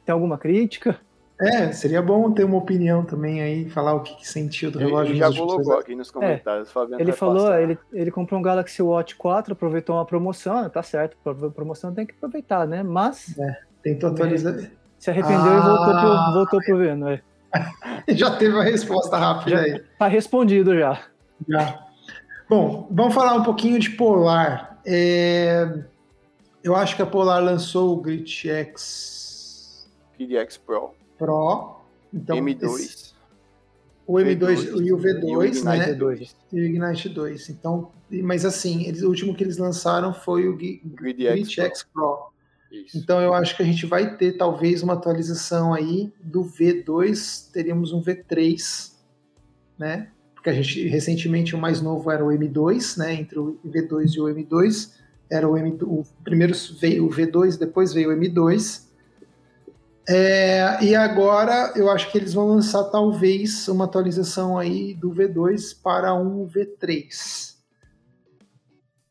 tem alguma crítica? É, seria bom ter uma opinião também aí, falar o que, que sentiu do relógio. Ele já colocou aqui nos comentários. É, ele falou, ele, ele comprou um Galaxy Watch 4, aproveitou uma promoção, tá certo, promoção tem que aproveitar, né? Mas... É, tentou atualizar. Se arrependeu ah, e voltou pro, voltou pro Veno, é. (laughs) já teve a resposta rápida já aí. Tá respondido já. Já. Bom, vamos falar um pouquinho de Polar. É... Eu acho que a Polar lançou o Grid X... Grid X Pro. Pro. Então, M2. Esse, o M2 e o V2, e o Ignite né? 2. E o Ignite 2. Então, mas assim, eles, o último que eles lançaram foi o Grid, X, X Pro. Então eu acho que a gente vai ter talvez uma atualização aí do V2, teríamos um V3, né? Porque a gente recentemente o mais novo era o M2, né? Entre o V2 e o M2 era o M o primeiro veio o V2, depois veio o M2 é, e agora eu acho que eles vão lançar talvez uma atualização aí do V2 para um V3.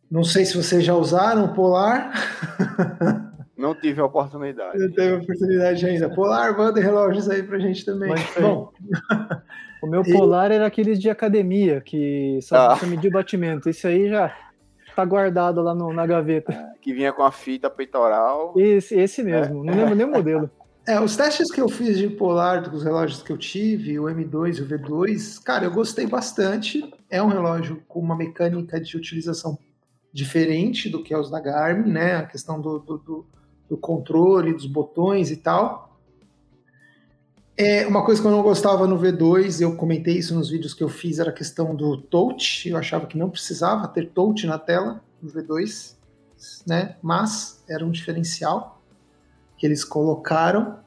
Não sei se vocês já usaram o Polar. (laughs) Não tive a oportunidade. Não teve a oportunidade ainda. Polar, manda relógios aí pra gente também. Mas, Bom. o meu Polar e... era aqueles de academia, que só ah. medir o batimento. Isso aí já tá guardado lá no, na gaveta. Que vinha com a fita peitoral. Esse, esse mesmo, é. não lembro nem o modelo. (laughs) É, os testes que eu fiz de polar dos relógios que eu tive, o M2 e o V2, cara, eu gostei bastante. É um relógio com uma mecânica de utilização diferente do que é os da Garmin, né? A questão do, do, do, do controle, dos botões e tal. É, uma coisa que eu não gostava no V2, eu comentei isso nos vídeos que eu fiz, era a questão do touch. Eu achava que não precisava ter touch na tela no V2, né? Mas era um diferencial que eles colocaram.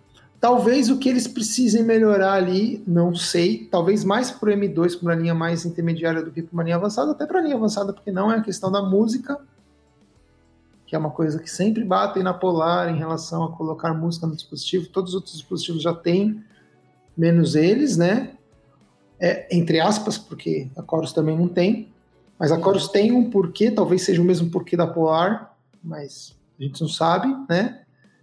Talvez o que eles precisem melhorar ali, não sei. Talvez mais para o M2, para uma linha mais intermediária do que para uma linha avançada, até para a linha avançada, porque não é a questão da música, que é uma coisa que sempre batem na Polar em relação a colocar música no dispositivo. Todos os outros dispositivos já têm, menos eles, né? É, entre aspas, porque a Chorus também não tem. Mas a Chorus tem um porquê, talvez seja o mesmo porquê da Polar, mas a gente não sabe, né?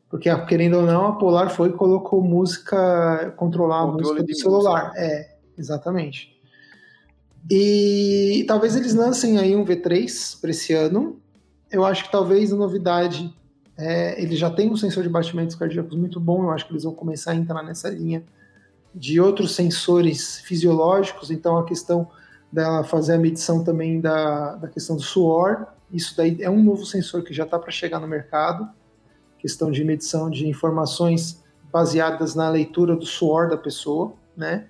Porque, querendo ou não, a Polar foi e colocou música, controlar a música do celular. Música. É, exatamente. E talvez eles lancem aí um V3 para esse ano. Eu acho que talvez a novidade é, ele já tem um sensor de batimentos cardíacos muito bom. Eu acho que eles vão começar a entrar nessa linha de outros sensores fisiológicos. Então a questão dela fazer a medição também da, da questão do suor. Isso daí é um novo sensor que já está para chegar no mercado questão de medição de informações baseadas na leitura do suor da pessoa, né?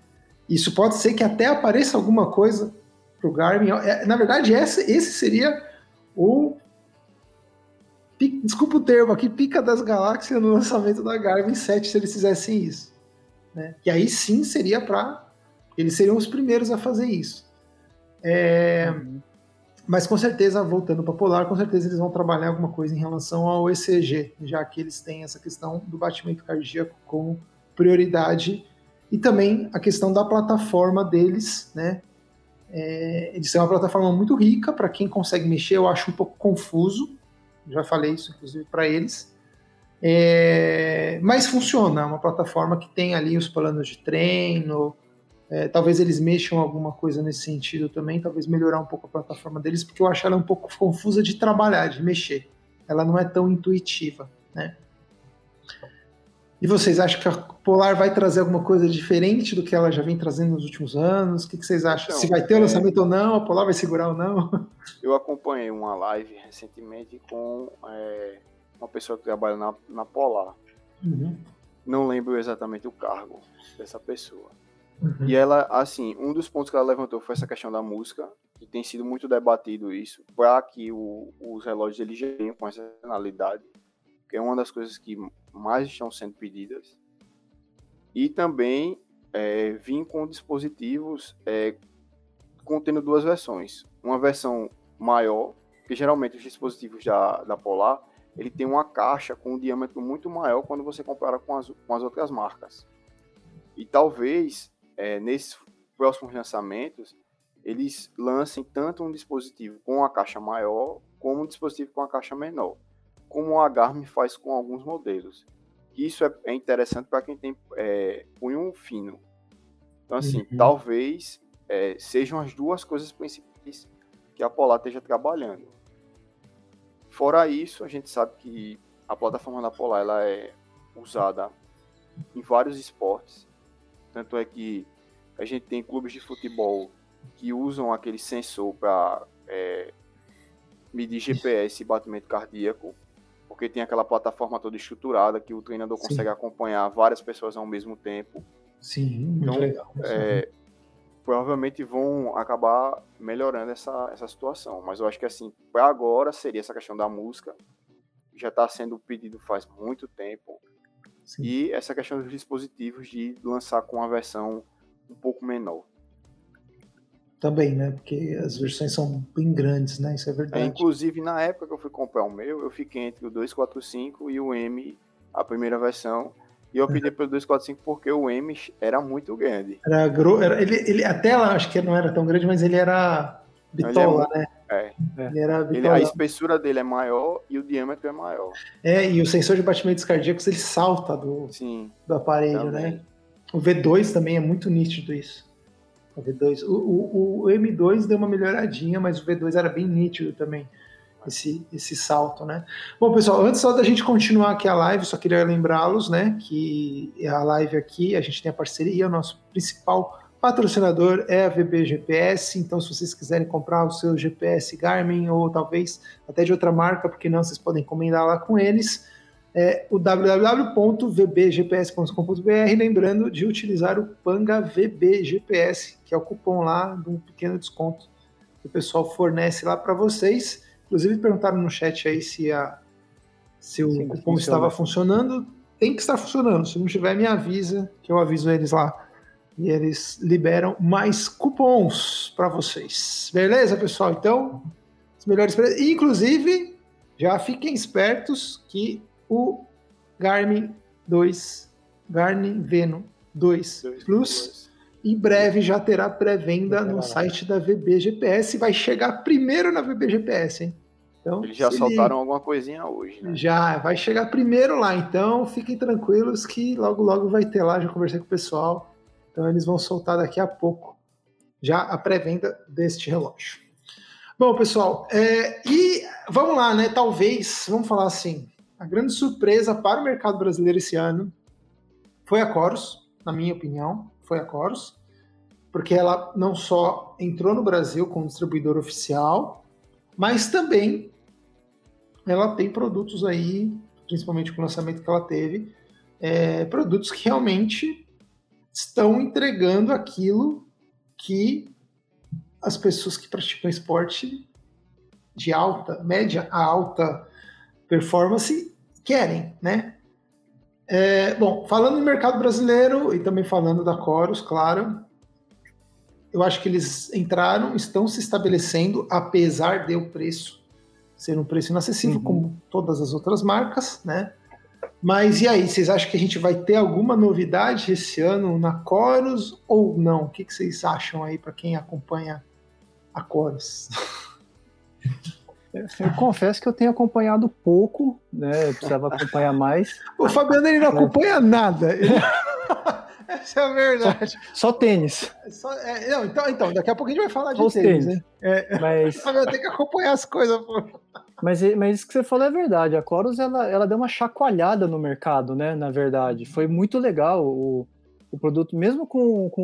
Isso pode ser que até apareça alguma coisa para o Garmin. É, na verdade, esse, esse seria o desculpa o termo aqui, pica das galáxias no lançamento da Garmin 7 se eles fizessem isso. Né? E aí sim seria para. Eles seriam os primeiros a fazer isso. É, uhum. Mas com certeza, voltando para Polar, com certeza eles vão trabalhar alguma coisa em relação ao ECG, já que eles têm essa questão do batimento cardíaco como prioridade e também a questão da plataforma deles, né? É, eles têm uma plataforma muito rica para quem consegue mexer. Eu acho um pouco confuso, já falei isso inclusive para eles. É, mas funciona, é uma plataforma que tem ali os planos de treino, é, talvez eles mexam alguma coisa nesse sentido também, talvez melhorar um pouco a plataforma deles, porque eu acho ela um pouco confusa de trabalhar, de mexer. Ela não é tão intuitiva, né? E vocês acham que a Polar vai trazer alguma coisa diferente do que ela já vem trazendo nos últimos anos? O que, que vocês acham? Não, Se vai ter o é... lançamento ou não? A Polar vai segurar ou não? Eu acompanhei uma live recentemente com é, uma pessoa que trabalha na, na Polar. Uhum. Não lembro exatamente o cargo dessa pessoa. Uhum. E ela, assim, um dos pontos que ela levantou foi essa questão da música, que tem sido muito debatido isso, para que o, os relógios eles com essa finalidade, que é uma das coisas que mais estão sendo pedidas. E também é, vir com dispositivos é, contendo duas versões. Uma versão maior, que geralmente os dispositivos da, da Polar, ele tem uma caixa com um diâmetro muito maior quando você compara com as, com as outras marcas. E talvez é, nesses próximos lançamentos, eles lancem tanto um dispositivo com a caixa maior, como um dispositivo com a caixa menor, como a Garmin faz com alguns modelos. Isso é, é interessante para quem tem é, punho fino. Então, assim, uhum. talvez é, sejam as duas coisas principais que a Polar esteja trabalhando. Fora isso, a gente sabe que a plataforma da Polar ela é usada em vários esportes. Tanto é que a gente tem clubes de futebol que usam aquele sensor para é, medir GPS e batimento cardíaco, porque tem aquela plataforma toda estruturada que o treinador Sim. consegue acompanhar várias pessoas ao mesmo tempo. Sim, muito então, legal. É, provavelmente vão acabar melhorando essa, essa situação. Mas eu acho que assim, para agora seria essa questão da música. Já está sendo pedido faz muito tempo. Sim. E essa questão dos dispositivos de lançar com uma versão um pouco menor. Também, né? Porque as versões são bem grandes, né? Isso é verdade. É, inclusive, na época que eu fui comprar o meu, eu fiquei entre o 245 e o M, a primeira versão. E eu pedi pelo 245 porque o M era muito grande. Era, gro... era ele, ele a tela acho que não era tão grande, mas ele era bitola, ele é, né? É. Ele era ele, a espessura dele é maior e o diâmetro é maior. É, e o sensor de batimentos cardíacos ele salta do, Sim, do aparelho, né? também. né? O V2 também é muito nítido isso. O V2. O, o, o, M2 deu uma melhoradinha, mas o V2 era bem nítido também. Esse, esse salto, né? Bom, pessoal, antes só da gente continuar aqui a live, só queria lembrá-los, né, que a live aqui, a gente tem a parceria, o nosso principal patrocinador é a VB GPS, então se vocês quiserem comprar o seu GPS Garmin ou talvez até de outra marca, porque não, vocês podem encomendar lá com eles é o www.vbgps.com.br, lembrando de utilizar o Panga VBGPS, que é o cupom lá de um pequeno desconto que o pessoal fornece lá para vocês. Inclusive perguntaram no chat aí se, a, se o Sim, cupom funciona. estava funcionando. Tem que estar funcionando. Se não tiver, me avisa que eu aviso eles lá. E eles liberam mais cupons para vocês. Beleza, pessoal? Então, os melhores. Inclusive, já fiquem espertos que o Garmin 2, Garmin Veno 2, 2 Plus. Em breve já terá pré-venda no site da VBGPS. Vai chegar primeiro na VBGPS, hein? Então, Eles já soltaram ele... alguma coisinha hoje, né? Já, vai chegar primeiro lá. Então, fiquem tranquilos que logo, logo vai ter lá. Já conversei com o pessoal. Então, eles vão soltar daqui a pouco já a pré-venda deste relógio. Bom, pessoal, é... e vamos lá, né? Talvez, vamos falar assim, a grande surpresa para o mercado brasileiro esse ano foi a Chorus, na minha opinião, foi a Chorus, porque ela não só entrou no Brasil como distribuidor oficial, mas também ela tem produtos aí, principalmente com o lançamento que ela teve, é, produtos que realmente estão entregando aquilo que as pessoas que praticam esporte de alta, média a alta performance querem, né? É, bom, falando no mercado brasileiro e também falando da Chorus, claro, eu acho que eles entraram, estão se estabelecendo, apesar de o preço ser um preço inacessível, uhum. como todas as outras marcas, né? Mas e aí, vocês acham que a gente vai ter alguma novidade esse ano na Chorus ou não? O que, que vocês acham aí para quem acompanha a Chorus? (laughs) Eu confesso que eu tenho acompanhado pouco, né? Eu precisava acompanhar mais. O Fabiano ele não acompanha nada. Ele... (laughs) Essa é a verdade. Só, só tênis. Só, é, não, então, então, daqui a pouco a gente vai falar de tênis, tênis, né? É, mas... O (laughs) Fabiano tem que acompanhar as coisas, pô. Mas, mas isso que você falou é verdade. A Chorus, ela, ela deu uma chacoalhada no mercado, né? Na verdade. Foi muito legal o, o produto. Mesmo com, com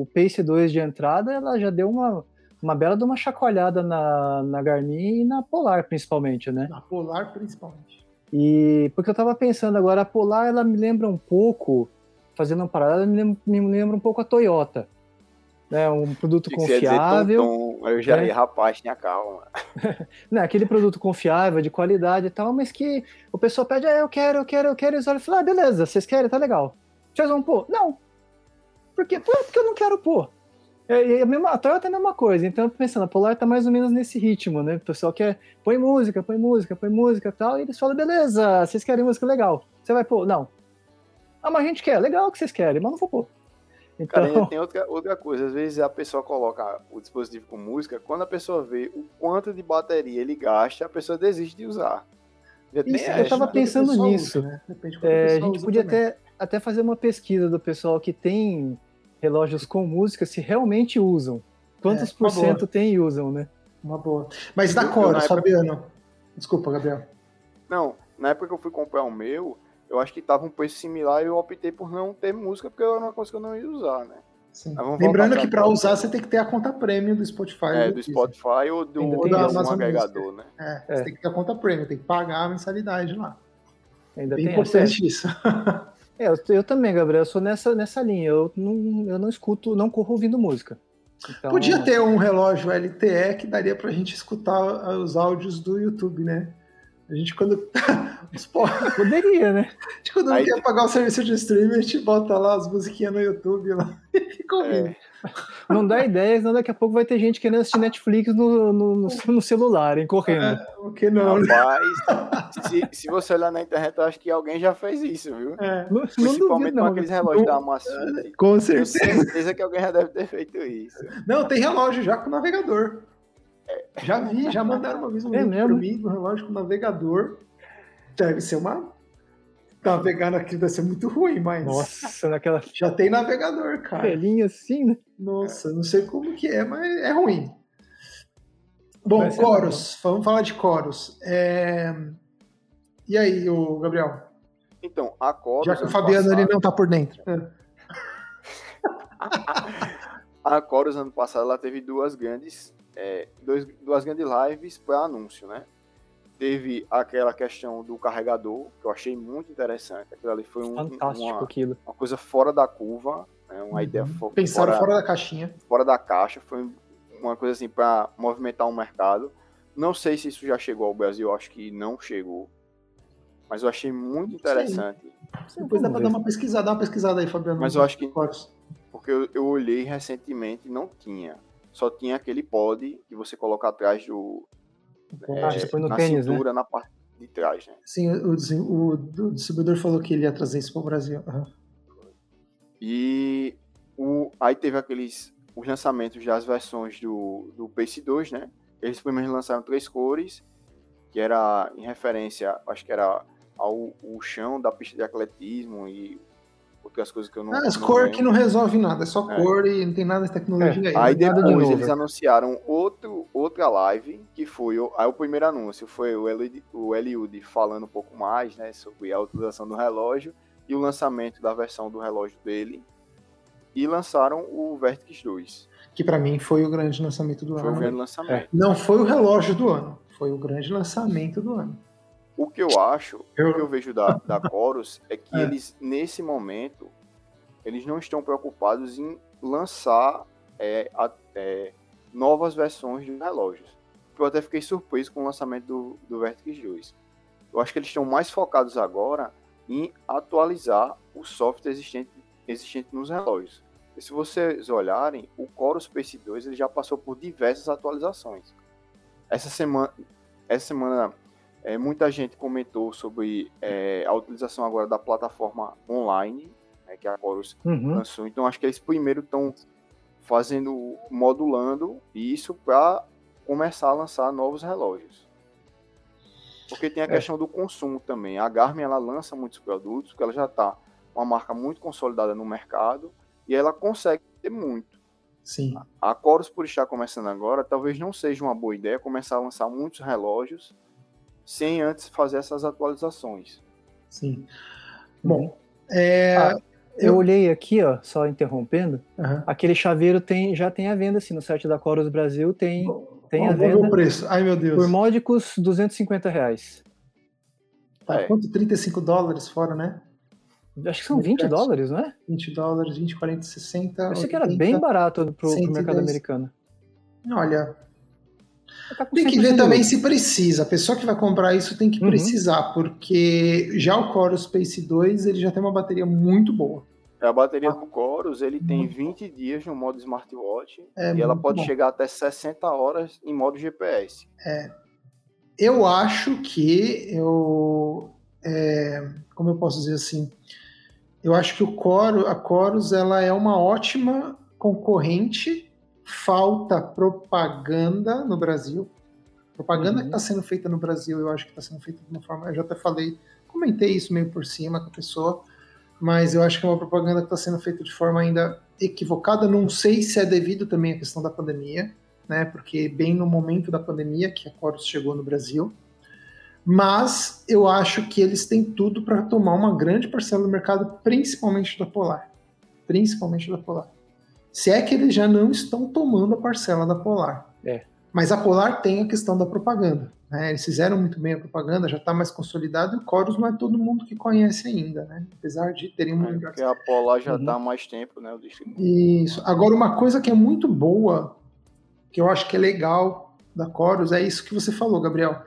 o Pace 2 de entrada, ela já deu uma uma bela de uma chacoalhada na, na Garmin e na Polar, principalmente, né? Na Polar, principalmente. E porque eu tava pensando agora, a Polar, ela me lembra um pouco, fazendo um paralelo, me lembra, me lembra um pouco a Toyota. Né, um produto confiável. Tom, tom, eu já né? ia, rapaz, tinha calma. (laughs) né, aquele produto confiável, de qualidade e tal, mas que o pessoal pede, ah, eu quero, eu quero, eu quero, e eles olham e falam, ah, beleza, vocês querem, tá legal. Vocês vão pôr? Não. Por quê? Porque eu não quero pôr. É, a, mesma, a Toyota é a mesma coisa, então pensando, a Polar tá mais ou menos nesse ritmo, né? O pessoal quer, põe música, põe música, põe música e tal, e eles falam, beleza, vocês querem música legal. Você vai pôr? Não. Ah, mas a gente quer, legal que vocês querem, mas não vou pôr. Então... Cara, tem outra, outra coisa, às vezes a pessoa coloca o dispositivo com música, quando a pessoa vê o quanto de bateria ele gasta, a pessoa desiste de usar. Isso, eu estava pensando nisso. Usa, né? é, a gente podia até, até fazer uma pesquisa do pessoal que tem relógios com música se realmente usam. Quantos é, por cento tem e usam, né? Uma boa. Mas da Cora, Fabiano. Desculpa, Gabriel. Não, na época que eu fui comprar o meu, eu acho que tava um preço similar e eu optei por não ter música, porque era uma coisa que eu não ia usar, né? Lembrando que para usar você tem que ter a conta premium do Spotify. É, do, do Spotify ou do, ou do Amazon agregador, né? É, é, você tem que ter a conta premium, tem que pagar a mensalidade lá. Ainda Bem tem importante isso. (laughs) É, eu, eu, também, Gabriel, eu sou nessa, nessa linha. Eu não, eu não escuto, não corro ouvindo música. Então... Podia ter um relógio LTE que daria pra gente escutar os áudios do YouTube, né? A gente quando. (laughs) Poderia, né? (laughs) A gente quando Aí... não quer pagar o serviço de streaming, a gente bota lá as musiquinhas no YouTube lá (laughs) e fica ouvindo. É. Não dá ideia, senão daqui a pouco vai ter gente querendo assistir Netflix no, no, no celular, hein, correndo. É, o que não? Né? Rapaz, se, se você olhar na internet, eu acho que alguém já fez isso, viu? É, Principalmente não com aqueles relógios da Amazon. Com certeza. Tenho certeza que alguém já deve ter feito isso. Não, tem relógio já com navegador. Já vi, já mandaram uma vez um é link para mim do relógio com navegador. Deve ser uma. Navegar aqui deve ser muito ruim, mas. Nossa, naquela. Já tem navegador, cara. Pelinha assim, né? Nossa, não sei como que é, mas é ruim. Bom, Coros, vamos falar de Coros. É... E aí, o Gabriel? Então, a Coros. Já que o Fabiano passado... ele não tá por dentro. É. (laughs) a Coros ano passado ela teve duas grandes é, dois, duas grandes lives para anúncio, né? Teve aquela questão do carregador, que eu achei muito interessante. Aquilo ali foi um, Fantástico uma, aquilo. uma coisa fora da curva, né? uma uhum. ideia fora, Pensaram fora da caixinha. Fora da caixa, foi uma coisa assim para movimentar o mercado. Não sei se isso já chegou ao Brasil, acho que não chegou. Mas eu achei muito interessante. Sim. Depois dá para dar uma pesquisada, dá uma pesquisada aí, Fabiano. Mas eu acho que. Porque eu, eu olhei recentemente não tinha só tinha aquele pod que você coloca atrás do. É, ah, no na tênis, cintura, né? na parte de trás, né? Sim, o, o, o distribuidor falou que ele ia trazer isso para o Brasil. Uhum. E o, aí teve aqueles os lançamentos das versões do, do Pace 2, né? Eles primeiro lançaram três cores, que era em referência, acho que era ao, ao chão da pista de atletismo e outras coisas que eu não. Ah, as cor que não resolve nada, é só é. cor e não tem nada de tecnologia é. aí. Aí depois de eles anunciaram outro, outra live, que foi. Aí o primeiro anúncio foi o Eliud, o Eliud falando um pouco mais, né, sobre a utilização do relógio e o lançamento da versão do relógio dele. E lançaram o Vertix 2. Que para mim foi o grande lançamento do foi ano. Foi o grande lançamento. É. Não foi o relógio do ano, foi o grande lançamento do ano. O que eu acho, eu... o que eu vejo da, da (laughs) Chorus é que é. eles, nesse momento, eles não estão preocupados em lançar é, a, é, novas versões de relógios. Eu até fiquei surpreso com o lançamento do, do Vertex 2. eu acho que eles estão mais focados agora em atualizar o software existente, existente nos relógios. E se vocês olharem, o Core Space 2 ele já passou por diversas atualizações. Essa semana, essa semana é, muita gente comentou sobre é, a utilização agora da plataforma online, né, que a Chorus uhum. lançou. Então acho que eles primeiro estão fazendo, modulando isso para começar a lançar novos relógios. Porque tem a é. questão do consumo também. A Garmin ela lança muitos produtos, que ela já está uma marca muito consolidada no mercado e ela consegue ter muito. Sim. A Chorus, por estar começando agora, talvez não seja uma boa ideia começar a lançar muitos relógios sem antes fazer essas atualizações. Sim. Bom, é, ah, eu... eu... olhei aqui, ó, só interrompendo, uhum. aquele chaveiro tem, já tem a venda, assim, no site da Chorus Brasil tem, tem a venda. o preço. Ai, meu Deus. Por módicos, 250 reais. Tá, é. quanto? 35 dólares fora, né? Acho que são 20 dólares, não é? 20 dólares, 20, 40, 60. Eu achei que era bem barato pro, pro mercado americano. Olha. Tá tem que ver também se precisa. A pessoa que vai comprar isso tem que uhum. precisar, porque já o Core Space 2 ele já tem uma bateria muito boa. É, a bateria ah. do Chorus ele tem 20 dias no modo smartwatch é e ela pode bom. chegar até 60 horas em modo GPS. É. Eu acho que eu. É, como eu posso dizer assim? Eu acho que o Coro, a Chorus ela é uma ótima concorrente. Falta propaganda no Brasil. Propaganda uhum. que está sendo feita no Brasil, eu acho que está sendo feita de uma forma. Eu já até falei, comentei isso meio por cima com a pessoa, mas eu acho que é uma propaganda que está sendo feita de forma ainda equivocada. Não sei se é devido também à questão da pandemia, né? Porque bem no momento da pandemia que a Chorus chegou no Brasil mas eu acho que eles têm tudo para tomar uma grande parcela do mercado, principalmente da Polar. Principalmente da Polar. Se é que eles já não estão tomando a parcela da Polar. É. Mas a Polar tem a questão da propaganda. Né? Eles fizeram muito bem a propaganda, já está mais consolidado, e o Chorus não é todo mundo que conhece ainda, né? apesar de terem uma. É, porque a Polar já está uhum. há mais tempo, né? Isso. Agora, uma coisa que é muito boa, que eu acho que é legal da Chorus, é isso que você falou, Gabriel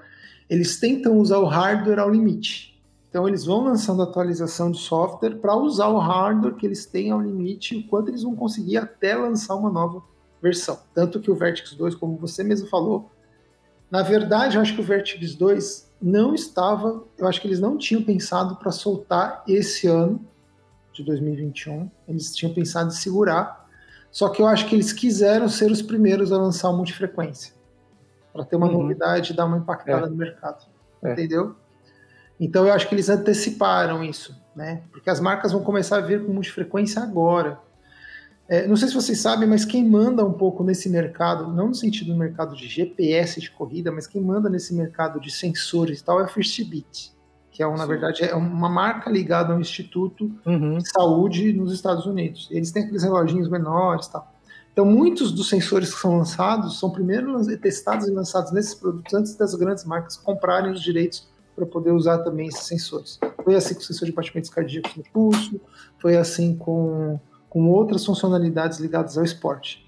eles tentam usar o hardware ao limite. Então eles vão lançando atualização de software para usar o hardware que eles têm ao limite, o quanto eles vão conseguir até lançar uma nova versão. Tanto que o Vertex 2, como você mesmo falou, na verdade eu acho que o Vertex 2 não estava, eu acho que eles não tinham pensado para soltar esse ano de 2021, eles tinham pensado em segurar, só que eu acho que eles quiseram ser os primeiros a lançar o multifrequência para ter uma uhum. novidade e dar uma impactada é. no mercado. É. Entendeu? Então eu acho que eles anteciparam isso, né? Porque as marcas vão começar a vir com multifrequência agora. É, não sei se vocês sabem, mas quem manda um pouco nesse mercado, não no sentido do mercado de GPS de corrida, mas quem manda nesse mercado de sensores e tal é a Firstbit, que é, um, na verdade, é uma marca ligada a um instituto uhum. de saúde nos Estados Unidos. Eles têm aqueles reloginhos menores e tal. Então, muitos dos sensores que são lançados são primeiro testados e lançados nesses produtos antes das grandes marcas comprarem os direitos para poder usar também esses sensores. Foi assim com o sensor de batimentos cardíacos no pulso, foi assim com, com outras funcionalidades ligadas ao esporte.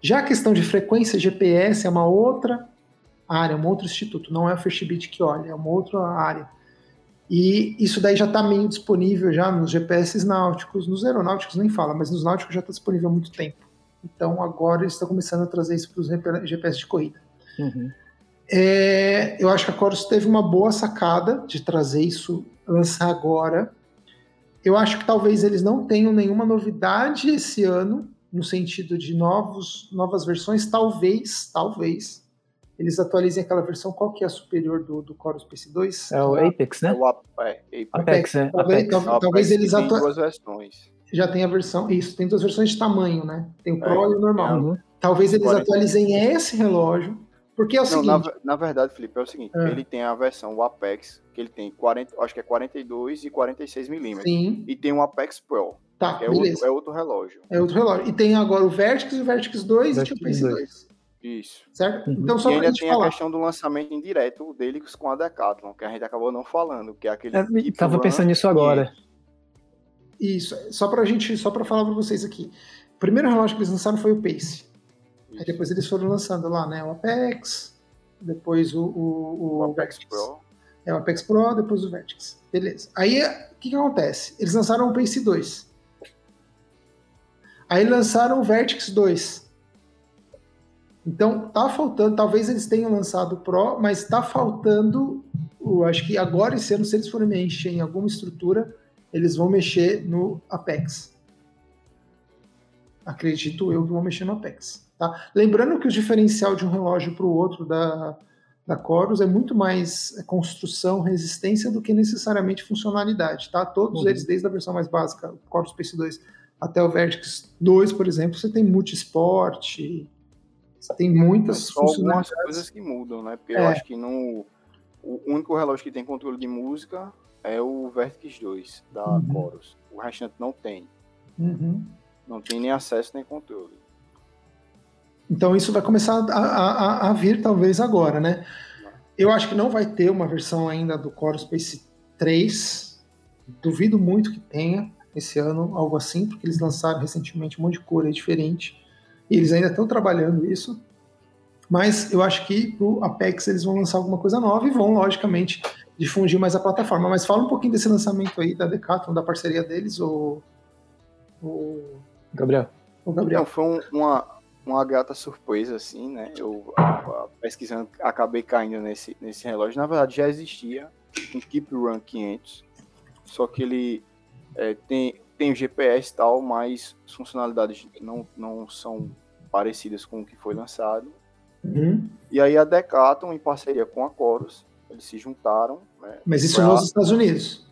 Já a questão de frequência GPS é uma outra área, um outro instituto, não é o Firstbit que olha, é uma outra área. E isso daí já está meio disponível já nos GPS náuticos, nos aeronáuticos nem fala, mas nos náuticos já está disponível há muito tempo. Então agora eles estão começando a trazer isso para os GPS de corrida. Uhum. É, eu acho que a Chorus teve uma boa sacada de trazer isso, lançar agora. Eu acho que talvez eles não tenham nenhuma novidade esse ano, no sentido de novos, novas versões. Talvez, talvez, eles atualizem aquela versão. Qual que é a superior do, do Chorus PC2? É o Apex, né? É o Apex. Apex, Apex, é. Talvez, Apex. talvez, talvez eles atualizem já tem a versão. Isso, tem duas versões de tamanho, né? Tem o Pro é, e o normal. Uhum. Talvez eles 40. atualizem esse relógio. Porque é o Não, seguinte. Na, na, verdade, Felipe, é o seguinte: é. ele tem a versão, o Apex, que ele tem 40, acho que é 42 e 46 milímetros. Sim. E tem o Apex Pro. Tá, é beleza. Outro, é outro relógio. É outro relógio. E tem agora o Vertex e o Vertex 2 Vertex e o Pace 2. Isso. Certo? Uhum. Então, só e ainda tem falar. a questão do lançamento indireto deles com a Decathlon, que a gente acabou não falando, que é aquele. Eu tipo tava pensando nisso agora. Isso, só pra gente, só para falar para vocês aqui. O primeiro relógio que eles lançaram foi o Pace. Aí depois eles foram lançando lá, né, o Apex, depois o, o, o, o Apex Pro. É o Apex Pro, depois o Vertex. Beleza. Aí, o que, que acontece? Eles lançaram o Pace 2. Aí lançaram o Vertex 2. Então, tá faltando, talvez eles tenham lançado o Pro, mas tá faltando, eu acho que agora esse ano, se eles forem mexer em alguma estrutura, eles vão mexer no Apex. Acredito eu que vão mexer no Apex. Tá? Lembrando que o diferencial de um relógio para o outro da, da Corus é muito mais é, construção, resistência do que necessariamente funcionalidade. Tá? Todos uhum. eles, desde a versão mais básica, o Corus Space 2 até o Vertex 2, por exemplo, você tem multisport, você tem muitas Só algumas coisas que mudam, né? Porque é. eu acho que no, o único relógio que tem controle de música é o Vertex 2 da uhum. Corus. O restante não tem. Uhum. Não tem nem acesso nem controle. Então isso vai começar a, a, a, vir talvez agora, né? Eu acho que não vai ter uma versão ainda do Core Space 3. Duvido muito que tenha esse ano algo assim, porque eles lançaram recentemente um monte de cor aí diferente. E eles ainda estão trabalhando isso. Mas eu acho que pro Apex eles vão lançar alguma coisa nova e vão, logicamente, difundir mais a plataforma. Mas fala um pouquinho desse lançamento aí da Decathlon, da parceria deles, o, o Gabriel. O Gabriel. Não, foi um, uma, uma grata surpresa, assim, né? Eu, a, a, pesquisando, acabei caindo nesse, nesse relógio. Na verdade, já existia um Keep Run 500, só que ele é, tem, tem o GPS e tal, mas as funcionalidades não, não são parecidas com o que foi lançado. Uhum. E aí a Decathlon, em parceria com a Chorus, eles se juntaram. Né, mas isso pra... nos Estados Unidos?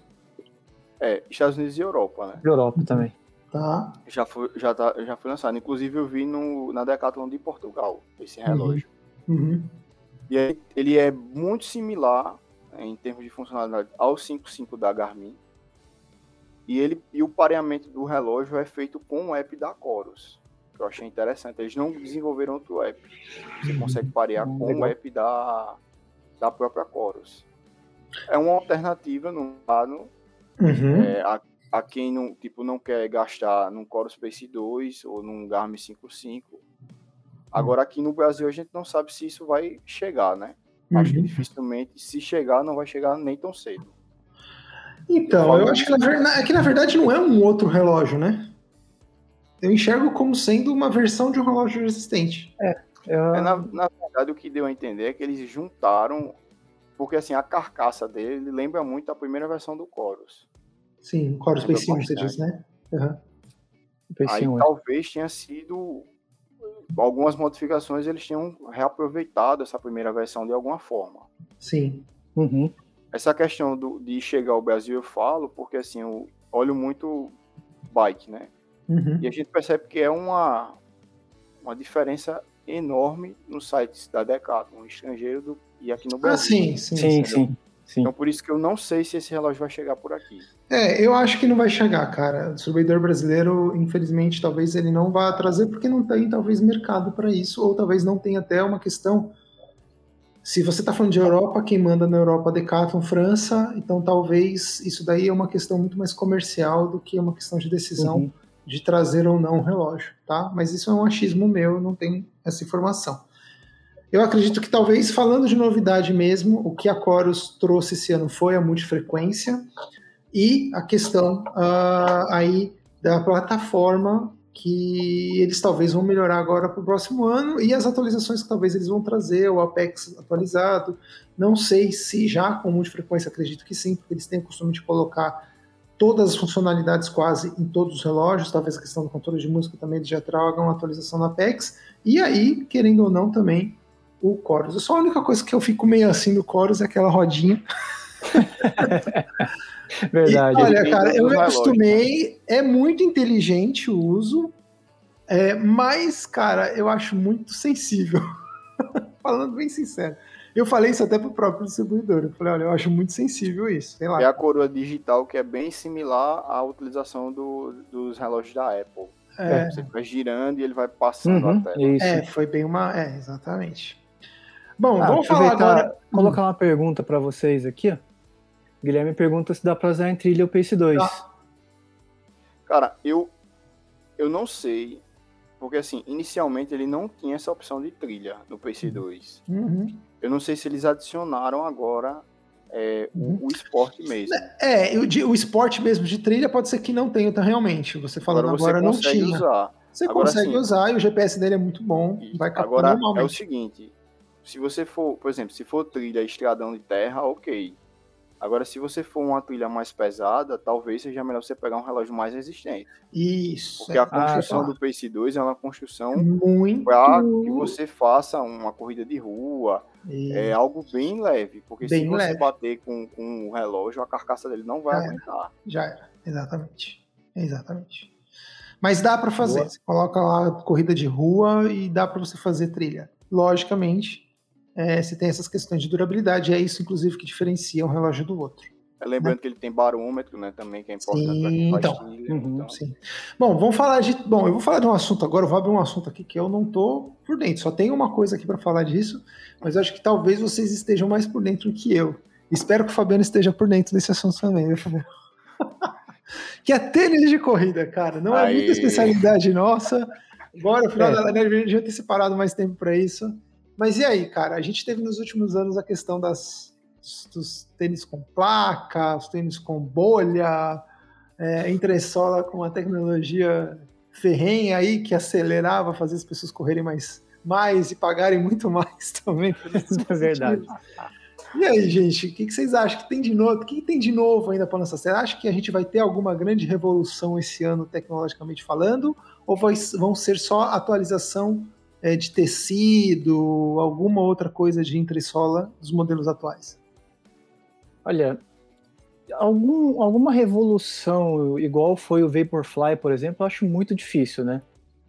É, Estados Unidos e Europa, né? Europa também. Tá. Já foi, já, tá, já foi lançado. Inclusive eu vi no, na Decathlon de Portugal, esse relógio. Uhum. Uhum. E aí, ele é muito similar né, em termos de funcionalidade ao 55 da Garmin. E, ele, e o pareamento do relógio é feito com o app da Chorus. Que eu achei interessante. Eles não desenvolveram outro app. Você uhum. consegue parear com Legal. o app da, da própria Chorus. É uma alternativa no lado. Uhum. É, a, a quem não, tipo, não quer gastar num Core Space 2 ou num Garmin 55. Agora aqui no Brasil a gente não sabe se isso vai chegar, né? Uhum. Acho que uhum. dificilmente, se chegar, não vai chegar nem tão cedo. Então, eu acho que na, verdade, é que na verdade não é um outro relógio, né? Eu enxergo como sendo uma versão de um relógio resistente. É. Eu... é na, na verdade, o que deu a entender é que eles juntaram, porque assim, a carcaça dele lembra muito a primeira versão do Chorus. Sim, o Chorus Space 1, você diz, né? Uhum. Aí talvez tenha sido algumas modificações eles tinham reaproveitado essa primeira versão de alguma forma. Sim. Uhum. Essa questão do, de chegar ao Brasil eu falo porque assim eu olho muito bike, né? Uhum. E a gente percebe que é uma uma diferença enorme nos sites da Decathlon, no estrangeiro do, e aqui no ah, Brasil. Ah, sim, sim, sim. sim. Sim. Então por isso que eu não sei se esse relógio vai chegar por aqui. É, eu acho que não vai chegar, cara. O distribuidor brasileiro, infelizmente, talvez ele não vá trazer porque não tem talvez mercado para isso, ou talvez não tenha até uma questão. Se você está falando de Europa, quem manda na Europa é Decathlon, França, então talvez isso daí é uma questão muito mais comercial do que uma questão de decisão uhum. de trazer ou não o relógio, tá? Mas isso é um achismo meu, não tenho essa informação. Eu acredito que talvez, falando de novidade mesmo, o que a Chorus trouxe esse ano foi a multifrequência e a questão uh, aí da plataforma que eles talvez vão melhorar agora para o próximo ano e as atualizações que talvez eles vão trazer, o Apex atualizado. Não sei se já com multifrequência, acredito que sim, porque eles têm o costume de colocar todas as funcionalidades quase em todos os relógios, talvez a questão do controle de música também eles já tragam atualização na Apex. E aí, querendo ou não, também o Chorus. Só a única coisa que eu fico meio assim do Chorus é aquela rodinha. (laughs) Verdade. E, olha, cara, eu me acostumei, é muito inteligente o uso, é, mas, cara, eu acho muito sensível. (laughs) Falando bem sincero. Eu falei isso até pro próprio distribuidor. Eu falei, olha, eu acho muito sensível isso. Sei lá. É a coroa digital que é bem similar à utilização do, dos relógios da Apple. É. Você vai girando e ele vai passando uhum, a tela. Isso. É, foi bem uma. É, exatamente. Bom, ah, vamos falar agora. Colocar uma pergunta para vocês aqui. Ó. Guilherme pergunta se dá para usar em trilha o Pace 2. Ah. Cara, eu eu não sei, porque assim, inicialmente ele não tinha essa opção de trilha no Pace 2. Uhum. Eu não sei se eles adicionaram agora é, uhum. o, o, esporte mesmo. É, o, o, esporte mesmo de trilha pode ser que não tenha então, realmente. Você falando agora, agora não tinha. Usar. Você agora, consegue sim. usar e o GPS dele é muito bom. Vai agora é o seguinte: se você for, por exemplo, se for trilha estradão de terra, ok. Agora, se você for uma trilha mais pesada, talvez seja melhor você pegar um relógio mais resistente. Isso. Porque a construção ah, do Pace 2 é uma construção muito para que você faça uma corrida de rua. Isso. É algo bem leve. Porque bem se você bater com, com o relógio, a carcaça dele não vai Já aguentar. Era. Já era. Exatamente. Exatamente. Mas dá para fazer. Boa. Você coloca lá corrida de rua e dá para você fazer trilha. Logicamente, é, se tem essas questões de durabilidade. É isso, inclusive, que diferencia um relógio do outro. É, lembrando né? que ele tem barômetro, né, também, que é importante sim, então, uhum, então. Sim. Bom, vamos falar de. Bom, eu vou falar de um assunto agora, eu vou abrir um assunto aqui que eu não tô por dentro. Só tem uma coisa aqui para falar disso, mas eu acho que talvez vocês estejam mais por dentro que eu. Espero que o Fabiano esteja por dentro desse assunto também, viu, Fabiano? (laughs) que é tênis de corrida, cara. Não é muita especialidade nossa. Agora, no final é. da live, a gente já ter separado mais tempo para isso. Mas e aí, cara? A gente teve nos últimos anos a questão das, dos tênis com placa, os tênis com bolha, é, entressola com a tecnologia ferrenha aí que acelerava, fazia as pessoas correrem mais, mais e pagarem muito (laughs) mais também. (laughs) é verdade. E aí, gente, o que, que, vocês acham que tem de novo? O que, que tem de novo ainda para lançar? Você acha que a gente vai ter alguma grande revolução esse ano, tecnologicamente falando? Ou vai, vão ser só atualização é, de tecido, alguma outra coisa de entressola dos modelos atuais? Olha, algum, alguma revolução igual foi o Vaporfly, por exemplo, eu acho muito difícil, né?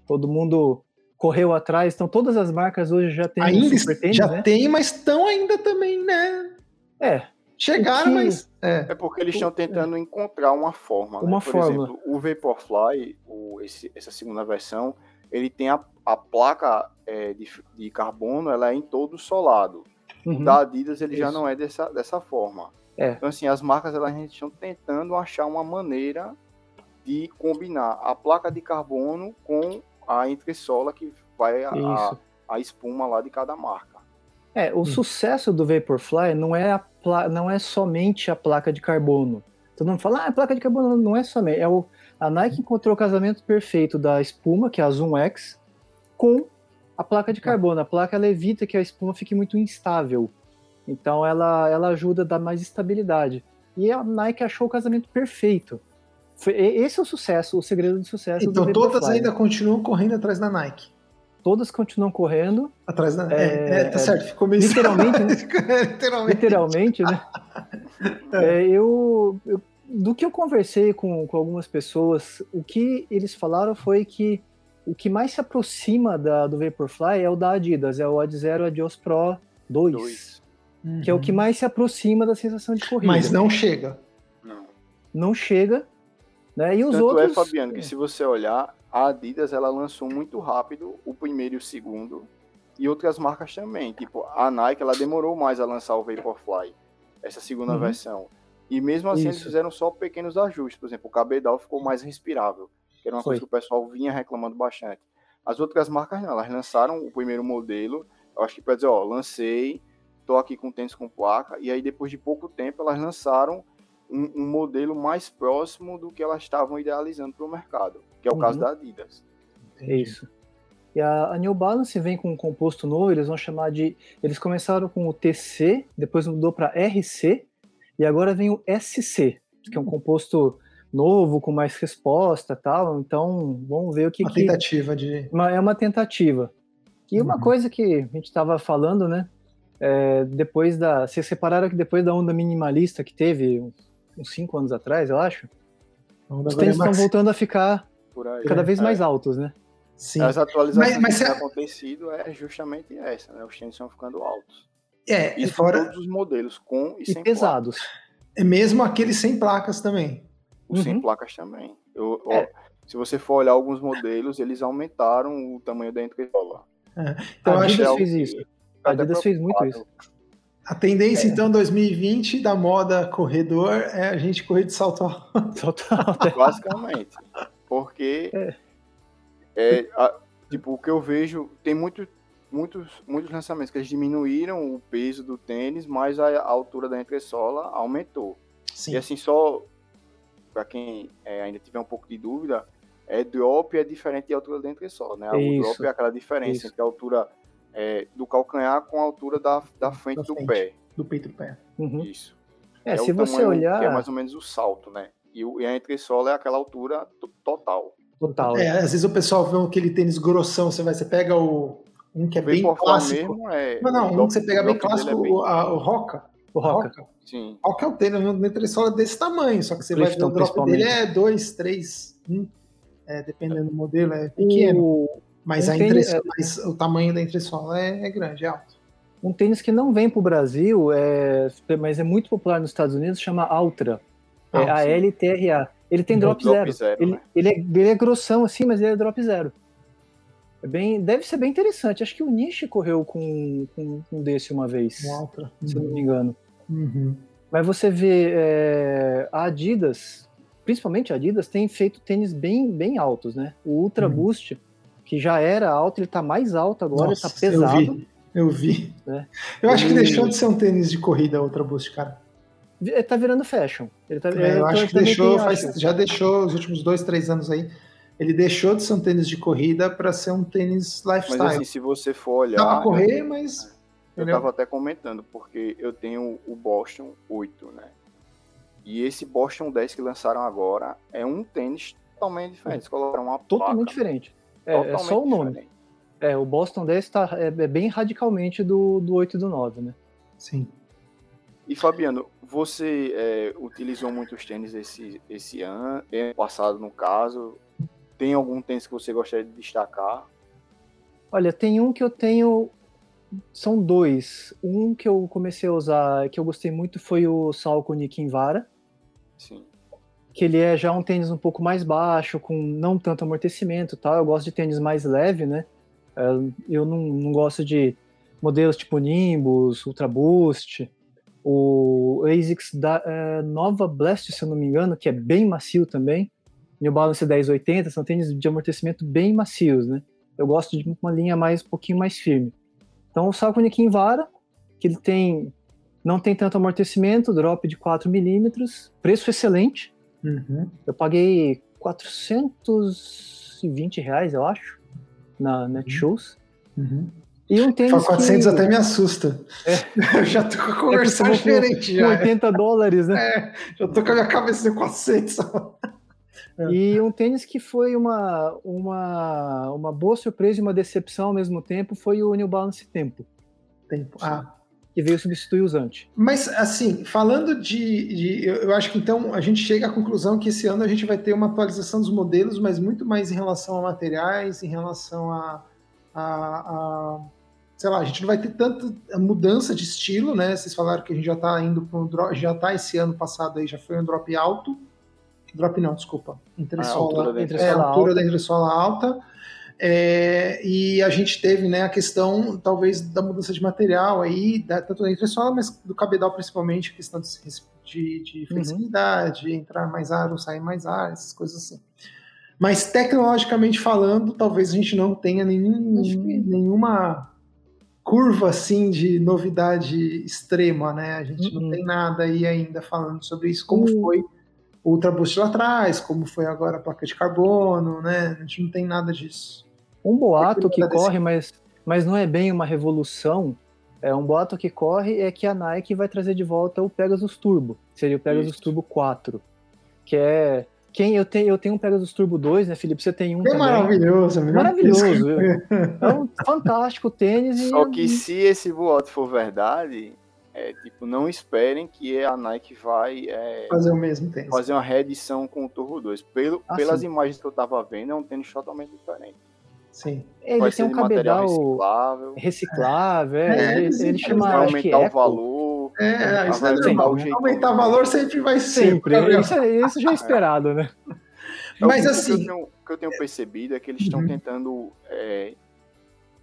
Todo mundo correu atrás, então todas as marcas hoje já têm ainda um já né? tem, mas estão ainda também, né? É. Chegaram, que... mas é. é porque eles estão tentando encontrar uma forma. Uma né? Por forma. exemplo, o Vaporfly, o, esse, essa segunda versão, ele tem a, a placa é, de, de, carbono, ela é em todo solado. Uhum. O da Adidas ele Isso. já não é dessa, dessa forma. É. Então assim, as marcas elas estão tentando achar uma maneira de combinar a placa de carbono com a entressola que vai a, a, a, espuma lá de cada marca. É, o hum. sucesso do Vaporfly não é, a não é somente a placa de carbono. Todo mundo fala, ah, a placa de carbono não é somente. É o, a Nike encontrou o casamento perfeito da espuma, que é a Zoom X, com a placa de carbono. A placa ela evita que a espuma fique muito instável. Então ela, ela ajuda a dar mais estabilidade. E a Nike achou o casamento perfeito. Foi, esse é o sucesso, o segredo do sucesso. Então do todas ainda continuam correndo atrás da Nike. Todas continuam correndo. Atrás da. É, é, é tá certo, ficou meio. Literalmente, né? (laughs) literalmente. literalmente, né? (laughs) É, eu, eu do que eu conversei com, com algumas pessoas, o que eles falaram foi que o que mais se aproxima da, do Vaporfly é o da Adidas, é o Ad Zero Adios Pro 2, 2. Uhum. que é o que mais se aproxima da sensação de corrida. Mas não chega. Não. Não chega. Né? E os Tanto outros. é, Fabiano, que se você olhar, a Adidas ela lançou muito rápido o primeiro e o segundo, e outras marcas também. Tipo, a Nike ela demorou mais a lançar o Vaporfly, essa segunda uhum. versão. E mesmo assim Isso. eles fizeram só pequenos ajustes. Por exemplo, o cabedal ficou mais respirável, que era uma Foi. coisa que o pessoal vinha reclamando bastante. As outras marcas não, elas lançaram o primeiro modelo, eu acho que para dizer, ó, lancei, tô aqui com tênis com placa, e aí depois de pouco tempo elas lançaram um, um modelo mais próximo do que elas estavam idealizando para o mercado, que é o uhum. caso da Adidas. É isso. E a, a, New Balance vem com um composto novo, eles vão chamar de. Eles começaram com o TC, depois mudou para RC, e agora vem o SC, que é um composto novo, com mais resposta tal. Então, vamos ver o que. Uma que... tentativa de. Uma, é uma tentativa. E uma uhum. coisa que a gente estava falando, né? É, depois da. Vocês separaram que depois da onda minimalista que teve uns cinco anos atrás, eu acho, os tênis estão voltando a ficar cada vez é. mais altos, né? Sim. As atualizações mas, mas que têm acontecido é justamente essa, né? Os tênis estão ficando altos. É, Isso fora... todos os modelos, com e, e sem pesados. Placas. É mesmo aqueles sem placas também. Os uhum. sem placas também. Eu, é. ó, se você for olhar alguns modelos, eles aumentaram o tamanho da entresola. É. Então, a Adidas fez isso. A Adidas fez muito isso. A tendência, é. então, 2020 da moda corredor é a gente correr de salto alto. (laughs) Salto alto. Basicamente. Porque, é. é a, tipo, o que eu vejo, tem muito muitos, muitos lançamentos que eles diminuíram o peso do tênis, mas a, a altura da entressola aumentou. Sim. E assim, só para quem é, ainda tiver um pouco de dúvida, é drop é diferente de altura da entressola, né? O drop é aquela diferença Isso. entre a altura é, do calcanhar com a altura da, da frente da do frente, pé. Do peito do pé. Uhum. Isso. É, é se você olhar. é mais ou menos o salto, né? E, e a entressola é aquela altura total. Total. É, às vezes o pessoal vê aquele tênis grossão, você vai, você pega o. Um que é bem, bem clássico. Mesmo é, não, não, um que você pega bem clássico, é bem... o, a, o Roca. O Roca. Sim. Roca é o tênis, uma entressola desse tamanho, só que você Clifton, vai ver o drop dele é 2, 3, 1. É, dependendo do modelo, é pequeno. O... Mas, um a tênis, é... mas o tamanho da entressola é, é grande, é alto. Um tênis que não vem para o Brasil, é, mas é muito popular nos Estados Unidos, chama Altra. Ah, é a LTRA. Ele tem drop, drop zero. zero ele, né? ele, é, ele é grossão assim, mas ele é drop zero. É bem, deve ser bem interessante. Acho que o Nishi correu com, com um desse uma vez, um Altra. se uhum. não me engano. Uhum. Mas você vê é, a Adidas, principalmente a Adidas, tem feito tênis bem, bem altos, né? O Ultra uhum. Boost, que já era alto, ele tá mais alto agora, Nossa, ele tá pesado. Eu vi. Eu, vi. Né? eu acho que deixou de ser um tênis de corrida Ultra Boost, cara. Ele tá virando fashion. Ele tá, é, eu acho que deixou, faz, já deixou os últimos dois, três anos aí. Ele deixou de ser um tênis de corrida para ser um tênis lifestyle. Mas assim, se você for olhar. Dá pra correr, mas. Eu estava até comentando, porque eu tenho o Boston 8, né? E esse Boston 10 que lançaram agora é um tênis totalmente diferente. Eles colocaram uma Totalmente placa, diferente. É, é, só o nome. Diferente. É, o Boston 10 tá, é, é, bem radicalmente do, do 8 e do 9, né? Sim. E Fabiano, você é, utilizou muitos tênis esse, esse ano, ano passado no caso. Tem algum tênis que você gostaria de destacar? Olha, tem um que eu tenho. São dois. Um que eu comecei a usar, que eu gostei muito, foi o Salco Nikinvara. Sim. Que ele é já um tênis um pouco mais baixo, com não tanto amortecimento tal. Eu gosto de tênis mais leve, né? É, eu não, não gosto de modelos tipo Nimbus, Ultra Boost o ASICS da é, Nova Blast, se eu não me engano, que é bem macio também. New Balance 1080 são tênis de amortecimento bem macios, né? Eu gosto de uma linha mais um pouquinho mais firme. Então o Salconic Vara, que ele tem não tem tanto amortecimento, drop de 4 milímetros, preço excelente. Uhum. Eu paguei 420 reais, eu acho, na Netshoes. Uhum. E um tênis. 400 que... até me assusta. É. (laughs) Eu já tô com a conversão é diferente. Com, já. 80 dólares, né? É, já tô com a minha cabeça de 400. É. E um tênis que foi uma, uma, uma boa surpresa e uma decepção ao mesmo tempo foi o New Balance Tempo. Tempo. Ah. Que veio substituir os antes. Mas, assim, falando de, de. eu acho que então a gente chega à conclusão que esse ano a gente vai ter uma atualização dos modelos, mas muito mais em relação a materiais, em relação a, a, a sei lá, a gente não vai ter tanta mudança de estilo, né? Vocês falaram que a gente já está indo para um drop, já está esse ano passado aí, já foi um drop alto. Drop não, desculpa. Entressola, a altura da entressola, é, a altura da entressola alta. É, e a gente teve né, a questão, talvez, da mudança de material aí, da, tanto da entressola, mas do cabedal principalmente, a questão de, de, de uhum. flexibilidade, uhum. entrar mais ar ou sair mais ar, essas coisas assim. Mas tecnologicamente falando, talvez a gente não tenha nenhum, nenhuma curva assim de novidade extrema, né? A gente uhum. não tem nada aí ainda falando sobre isso, como uhum. foi o Ultra Boost lá atrás, como foi agora a placa de carbono, né? A gente não tem nada disso. Um boato que corre, mas, mas não é bem uma revolução. É um boato que corre é que a Nike vai trazer de volta o Pegasus Turbo, seria o Pegasus isso. Turbo 4, que é quem eu tenho, eu tenho um Pegasus Turbo 2, né, Felipe? Você tem um. É também. maravilhoso, é maravilhoso. (laughs) É um fantástico tênis. Só que se esse boato for verdade, é, tipo, não esperem que a Nike vai é, fazer o mesmo tênis. Fazer uma reedição com o Turbo 2. Pelo, ah, pelas sim. imagens que eu tava vendo, é um tênis totalmente diferente. Sim. Ele vai tem um cabedal reciclável. reciclável é. É, ele, ele chama. Vai aumentar o valor. É, isso é normal. Aumentar o valor sempre vai ser. Sempre. Isso, isso já é esperado, né? É Mas assim. Que eu, tenho, que eu tenho percebido é que eles estão uhum. tentando é,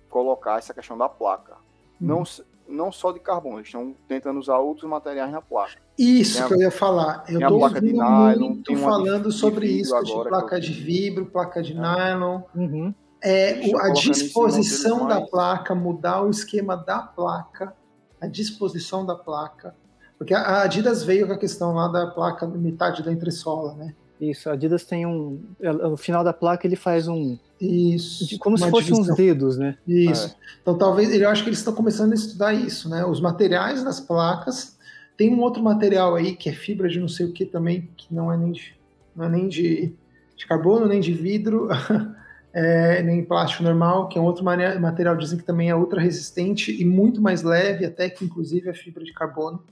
colocar essa questão da placa. Uhum. Não, não só de carbono, eles estão tentando usar outros materiais na placa. Isso tem que a, eu ia falar. Eu estou ouvindo nylon, muito falando sobre isso, de placa de vibro, placa de é. nylon. Uhum. É, a disposição da placa, mudar o esquema da placa, a disposição da placa. Porque a Adidas veio com a questão lá da placa metade da entressola, né? Isso, a Adidas tem um. No final da placa ele faz um. Isso. Como se fossem uns dedos, né? Isso. É. Então talvez. Eu acho que eles estão começando a estudar isso, né? Os materiais das placas. Tem um outro material aí que é fibra de não sei o que também, que não é nem de, não é nem de, de carbono, nem de vidro, (laughs) é, nem plástico normal, que é um outro material, dizem que também é ultra resistente e muito mais leve, até que inclusive a fibra de carbono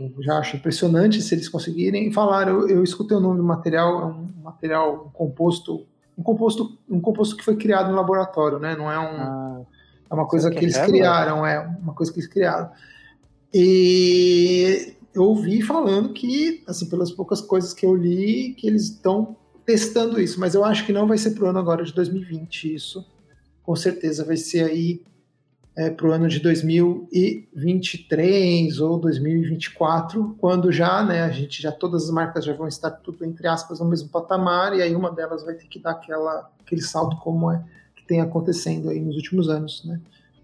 eu já acho impressionante se eles conseguirem falar. Eu, eu escutei o nome do material, é um material um composto, um composto, um composto que foi criado no laboratório, né? Não é um, ah, é uma coisa que, que eles é criaram, é uma coisa que eles criaram. E eu ouvi falando que, assim, pelas poucas coisas que eu li, que eles estão testando isso, mas eu acho que não vai ser pro ano agora de 2020 isso. Com certeza vai ser aí é, para o ano de 2023 ou 2024, quando já, né, a gente já todas as marcas já vão estar tudo entre aspas no mesmo patamar e aí uma delas vai ter que dar aquela aquele salto como é que tem acontecendo aí nos últimos anos, né?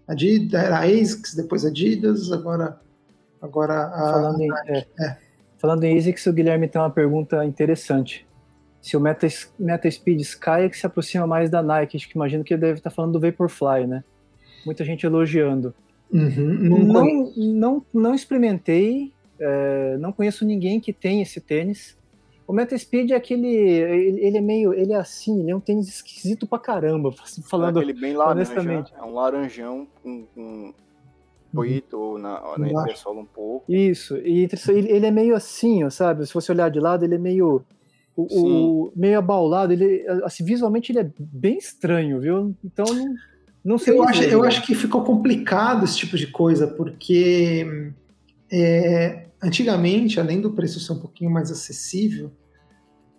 Adidas, era a ASICS, depois Adidas, agora agora a, falando em, é, é. falando em ASICS, o Guilherme tem uma pergunta interessante. Se o Meta, Meta Speed Sky é que se aproxima mais da Nike, acho que imagino que ele deve estar falando do Vaporfly, né? Muita gente elogiando. Uhum, não, não, não experimentei, é, não conheço ninguém que tem esse tênis. O Metaspeed é aquele, ele, ele, é meio, ele é assim, ele é um tênis esquisito pra caramba, (laughs) falando é bem laranja, honestamente. É um laranjão com, com boito uhum. na, na entressola um pouco. Isso, e ele, ele é meio assim, sabe? Se você olhar de lado, ele é meio o, o, meio abaulado, ele assim, visualmente ele é bem estranho, viu? Então não, não sei. Eu acho, eu acho que ficou complicado esse tipo de coisa, porque é, antigamente, além do preço ser um pouquinho mais acessível,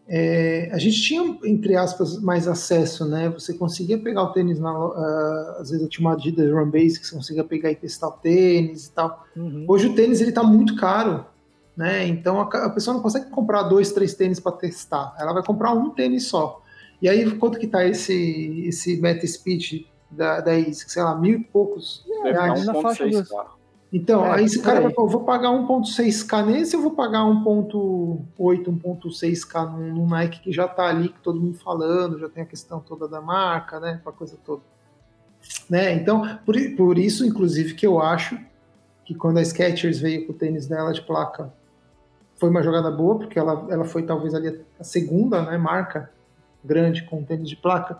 é, a gente tinha, entre aspas, mais acesso, né? Você conseguia pegar o tênis, na, uh, às vezes eu tinha uma Adidas Run Base que você conseguia pegar e testar o tênis e tal. Uhum. Hoje o tênis ele tá muito caro, né? Então a, a pessoa não consegue comprar dois, três tênis para testar. Ela vai comprar um tênis só. E aí quanto que tá esse esse Meta Speed da, da ISIC, sei lá, mil e poucos reais. Na faixa dos... Então, é, aí esse cara vai falar, vou pagar 1.6K nesse ou vou pagar 1.8, 1.6K num, num Nike que já está ali, que todo mundo falando, já tem a questão toda da marca, né, a coisa toda. Né? Então, por, por isso, inclusive, que eu acho que quando a Skechers veio com o tênis dela de placa, foi uma jogada boa, porque ela, ela foi talvez ali a segunda né, marca grande com tênis de placa.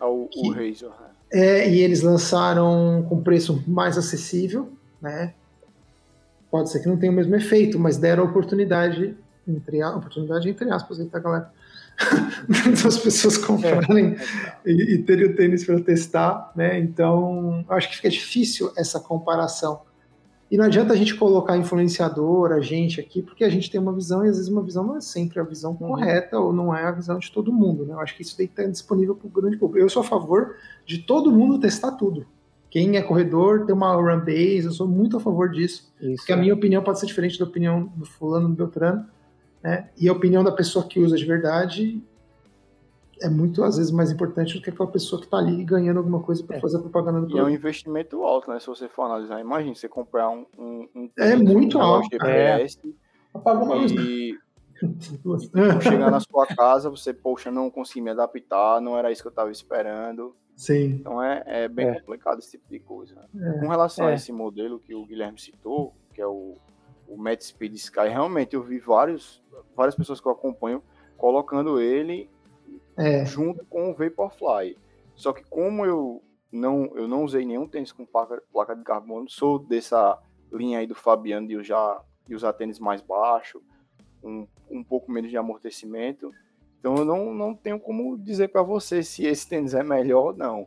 O, que, o Razor, né? É, e eles lançaram com preço mais acessível, né? Pode ser que não tenha o mesmo efeito, mas deram a oportunidade, entre, oportunidade entre aspas, aí, tá, galera? (laughs) das pessoas comprarem é. e, e terem o tênis para testar, né? Então, acho que fica difícil essa comparação. E não adianta a gente colocar influenciador, a gente aqui, porque a gente tem uma visão e às vezes uma visão não é sempre a visão uhum. correta ou não é a visão de todo mundo. Né? Eu acho que isso tem que estar disponível para o grande público. Eu sou a favor de todo mundo testar tudo. Quem é corredor tem uma run base, eu sou muito a favor disso. Isso, porque a minha opinião pode ser diferente da opinião do fulano, do Beltrano. Né? E a opinião da pessoa que usa de verdade é muito, às vezes, mais importante do que aquela pessoa que está ali ganhando alguma coisa para é. fazer propaganda do produto. E é um investimento alto, né? Se você for analisar. Imagina você comprar um. um, um é muito alto. GPS é. Apaga uma luz. E (laughs) chegar na sua casa, você, poxa, não consegui me adaptar, não era isso que eu estava esperando. Sim. Então é, é bem é. complicado esse tipo de coisa. É. Com relação a é. esse modelo que o Guilherme citou, que é o, o Met Speed Sky, realmente eu vi vários, várias pessoas que eu acompanho colocando ele é. junto com o Vaporfly. Só que como eu não, eu não usei nenhum tênis com placa, placa de carbono, sou dessa linha aí do Fabiano de usar, de usar tênis mais baixo, um, um pouco menos de amortecimento. Então eu não, não tenho como dizer para você se esse tênis é melhor ou não.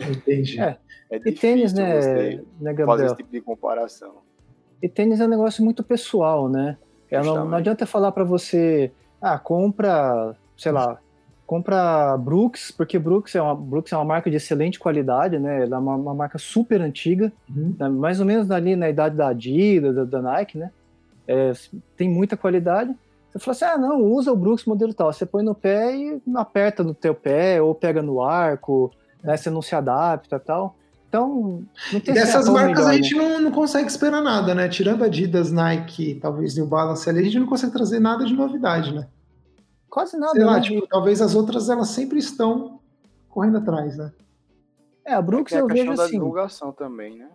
Entendi. É, é e tênis, né, né fazer esse tipo de comparação. E tênis é um negócio muito pessoal, né? É, não, não adianta falar para você, ah, compra, sei lá, compra Brooks, porque Brooks é uma, Brooks é uma marca de excelente qualidade, né? Ela é uma, uma marca super antiga, uhum. né? mais ou menos ali na idade da Adidas, da, da Nike, né? É, tem muita qualidade. Eu falei assim, ah, não, usa o Brooks modelo tal. Você põe no pé e aperta no teu pé, ou pega no arco, né? Você não se adapta tal. Então, não tem Dessas marcas melhor, a gente né? não, não consegue esperar nada, né? Tirando Adidas, Nike, talvez New Balance ali, a gente não consegue trazer nada de novidade, né? Quase nada. Sei lá, né? tipo, talvez as outras elas sempre estão correndo atrás, né? É, a Brooks é eu vejo assim. da divulgação também, né?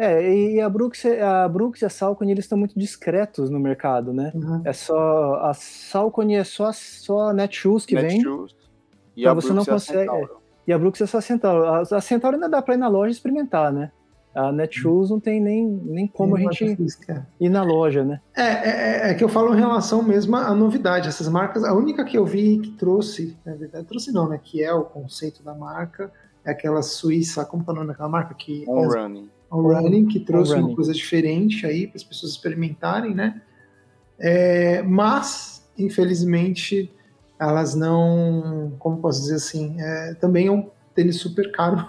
É, e a Brooks, a Brooks e a Salcone, eles estão muito discretos no mercado, né? Uhum. É só a Salcone é só só a Netshoes que Netshoes. vem. E então a você Brooks não consegue. É, e a Brooks é só a Centauro. A, a Centauro ainda dá para ir na loja experimentar, né? A Netshoes não tem nem, nem como a gente física. ir na loja, né? É, é, é, é, que eu falo em relação mesmo à novidade. Essas marcas, a única que eu vi que trouxe, na verdade, trouxe não, né? Que é o conceito da marca, é aquela suíça, como é o nome daquela marca? Que, On Running ao running, que trouxe uma coisa diferente aí para as pessoas experimentarem, né? É, mas, infelizmente, elas não, como posso dizer assim, é, também é um tênis super caro.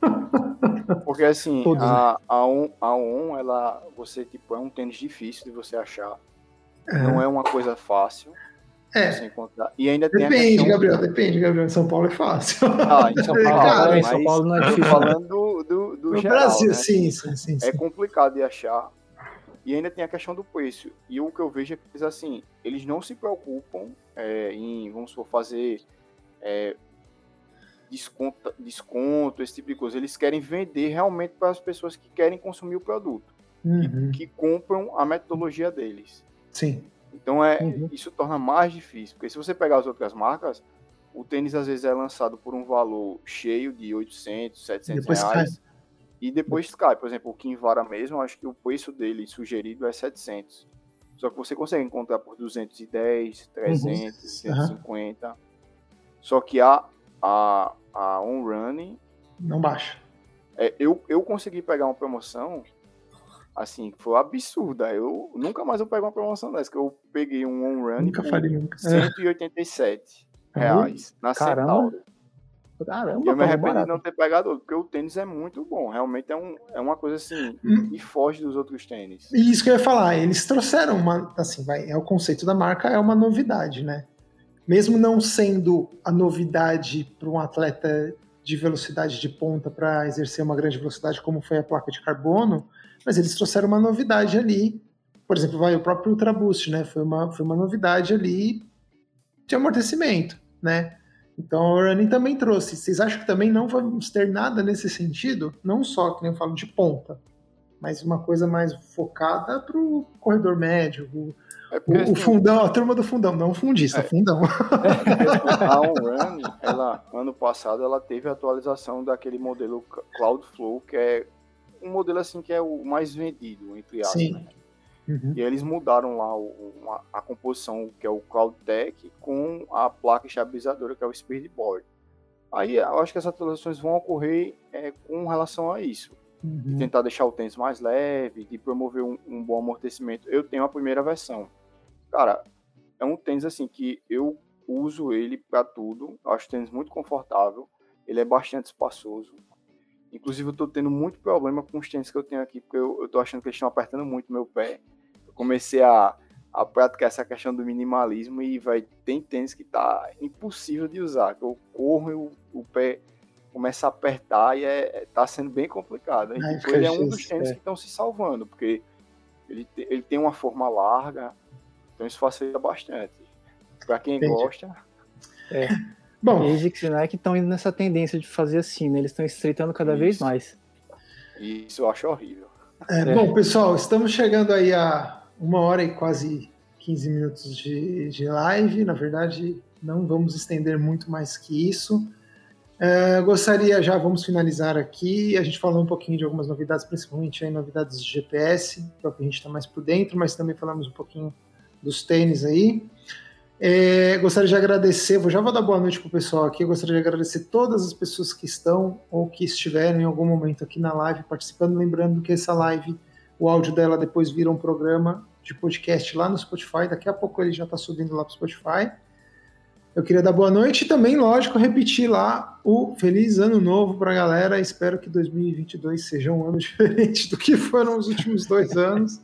(laughs) Porque assim, Todos, a, né? a, on, a On, ela, você, tipo, é um tênis difícil de você achar. É. Não é uma coisa fácil. É. E ainda depende, tem Gabriel, depende, Gabriel. Em São Paulo é fácil. Ah, em São (laughs) Paulo, Cara, em São Paulo não é difícil. falando do, do, do no geral, Brasil, né? sim, sim, sim, É complicado de achar. E ainda tem a questão do preço. E o que eu vejo é que eles, assim, eles não se preocupam é, em, vamos supor, fazer é, desconto, desconto, esse tipo de coisa. Eles querem vender realmente para as pessoas que querem consumir o produto. Uhum. Que, que compram a metodologia deles. Sim. Então é, uhum. isso torna mais difícil, porque se você pegar as outras marcas, o tênis às vezes é lançado por um valor cheio de 800, 700 depois reais, cai. e depois cai. Por exemplo, o Kinvara mesmo, acho que o preço dele sugerido é 700. Só que você consegue encontrar por 210, 300, uhum. 150. Uhum. Só que a, a, a On Running... Não baixa. É, eu, eu consegui pegar uma promoção assim, foi absurda. Eu nunca mais eu pego uma promoção dessa, que eu peguei um on run nunca por nunca. 187 é. reais na Caramba. Centauro. Caramba, eu me arrependo de não ter pegado outro, porque o tênis é muito bom. Realmente é, um, é uma coisa assim, hum. e foge dos outros tênis. E isso que eu ia falar, eles trouxeram uma, assim, vai, é o conceito da marca, é uma novidade, né? Mesmo não sendo a novidade para um atleta de velocidade de ponta para exercer uma grande velocidade, como foi a placa de carbono, mas eles trouxeram uma novidade ali. Por exemplo, vai o próprio Ultra Boost, né? Foi uma, foi uma novidade ali de amortecimento, né? Então o running também trouxe. Vocês acham que também não vamos ter nada nesse sentido? Não só, que nem eu falo, de ponta, mas uma coisa mais focada para o corredor médio, o, é o, o, assim, fundão, a turma do fundão, não o fundista, é. fundão. (laughs) A (laughs) OnRun, ela, ano passado, ela teve a atualização daquele modelo Cloudflow, que é um modelo assim que é o mais vendido, entre aspas. Sim. Né? Uhum. E eles mudaram lá uma, a composição, que é o Cloud Deck, com a placa estabilizadora, que é o Speedboard. Aí eu acho que essas atualizações vão ocorrer é, com relação a isso. Uhum. De tentar deixar o tênis mais leve, de promover um, um bom amortecimento. Eu tenho a primeira versão. Cara, é um tênis assim que eu uso ele para tudo. Eu acho o tênis muito confortável. Ele é bastante espaçoso. Inclusive, eu tô tendo muito problema com os tênis que eu tenho aqui, porque eu, eu tô achando que eles estão apertando muito meu pé. Eu comecei a, a praticar essa questão do minimalismo e vai tem tênis que tá impossível de usar, que eu corro e o, o pé começa a apertar e é, tá sendo bem complicado. E, tipo, ele é um dos tênis é. que estão se salvando, porque ele, ele tem uma forma larga, então isso facilita bastante. Para quem Entendi. gosta. É. Bom, ASICS e Nike estão indo nessa tendência de fazer assim, né? Eles estão estreitando cada isso. vez mais. Isso eu acho horrível. É, é. Bom, pessoal, estamos chegando aí a uma hora e quase 15 minutos de, de live. Na verdade, não vamos estender muito mais que isso. É, gostaria já, vamos finalizar aqui. A gente falou um pouquinho de algumas novidades, principalmente aí, novidades de GPS, que é o que a gente está mais por dentro, mas também falamos um pouquinho dos tênis aí. É, gostaria de agradecer, vou já vou dar boa noite para o pessoal aqui. Gostaria de agradecer todas as pessoas que estão ou que estiveram em algum momento aqui na live participando. Lembrando que essa live, o áudio dela depois vira um programa de podcast lá no Spotify. Daqui a pouco ele já está subindo lá para o Spotify. Eu queria dar boa noite e também, lógico, repetir lá o feliz ano novo para a galera. Espero que 2022 seja um ano (laughs) diferente do que foram os últimos dois anos.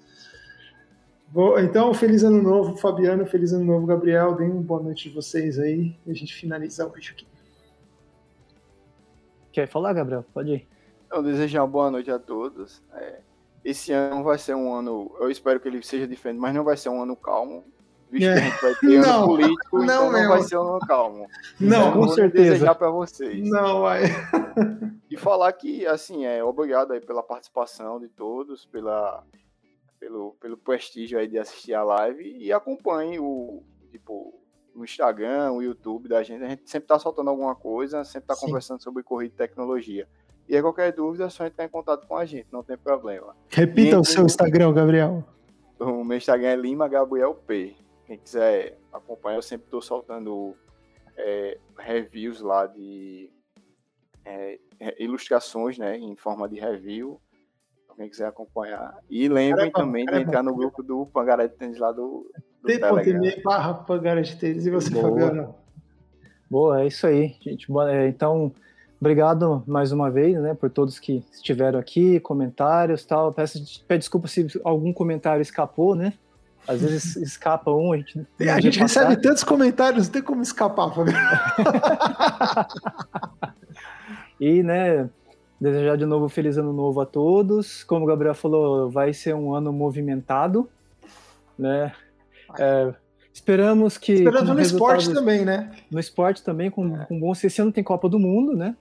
Então, feliz ano novo, Fabiano, feliz ano novo, Gabriel. Deem uma boa noite de vocês aí e a gente finaliza hoje aqui. Quer falar, Gabriel? Pode ir. Eu desejo uma boa noite a todos. É, esse ano vai ser um ano, eu espero que ele seja diferente, mas não vai ser um ano calmo. Visto é. que a gente vai ter não, ano político, não então não vai ser um ano calmo. Não, então, com certeza. desejar para vocês. Não vai. E falar que, assim, é obrigado aí pela participação de todos, pela, pelo, pelo prestígio aí de assistir a live e acompanhe o, tipo, no Instagram, o YouTube da gente. A gente sempre está soltando alguma coisa, sempre está conversando sobre corrida e tecnologia. E aí, qualquer dúvida, é só entrar em contato com a gente, não tem problema. Repita o seu Instagram, Gabriel. O meu Instagram é Lima Gabriel P. Quem quiser acompanhar, eu sempre estou soltando é, reviews lá de é, ilustrações, né, em forma de review. Quem quiser acompanhar. E lembrem caramba, também caramba. de entrar no grupo do Pangaré de Tênis lá do, do T.me barra Pangaré de Tênis. E você, Boa. Fabiano? Boa, é isso aí, gente. É, então, obrigado mais uma vez, né, por todos que estiveram aqui, comentários tal. Peço, peço desculpa se algum comentário escapou, né? Às vezes (laughs) escapa um, a gente. A gente recebe tantos comentários, não tem como escapar, Fabiano. (laughs) e, né, desejar de novo feliz ano novo a todos. Como o Gabriel falou, vai ser um ano movimentado, né? É, esperamos que. Esperando no esporte também, né? No esporte também, com, é. com bom. Esse ano tem Copa do Mundo, né?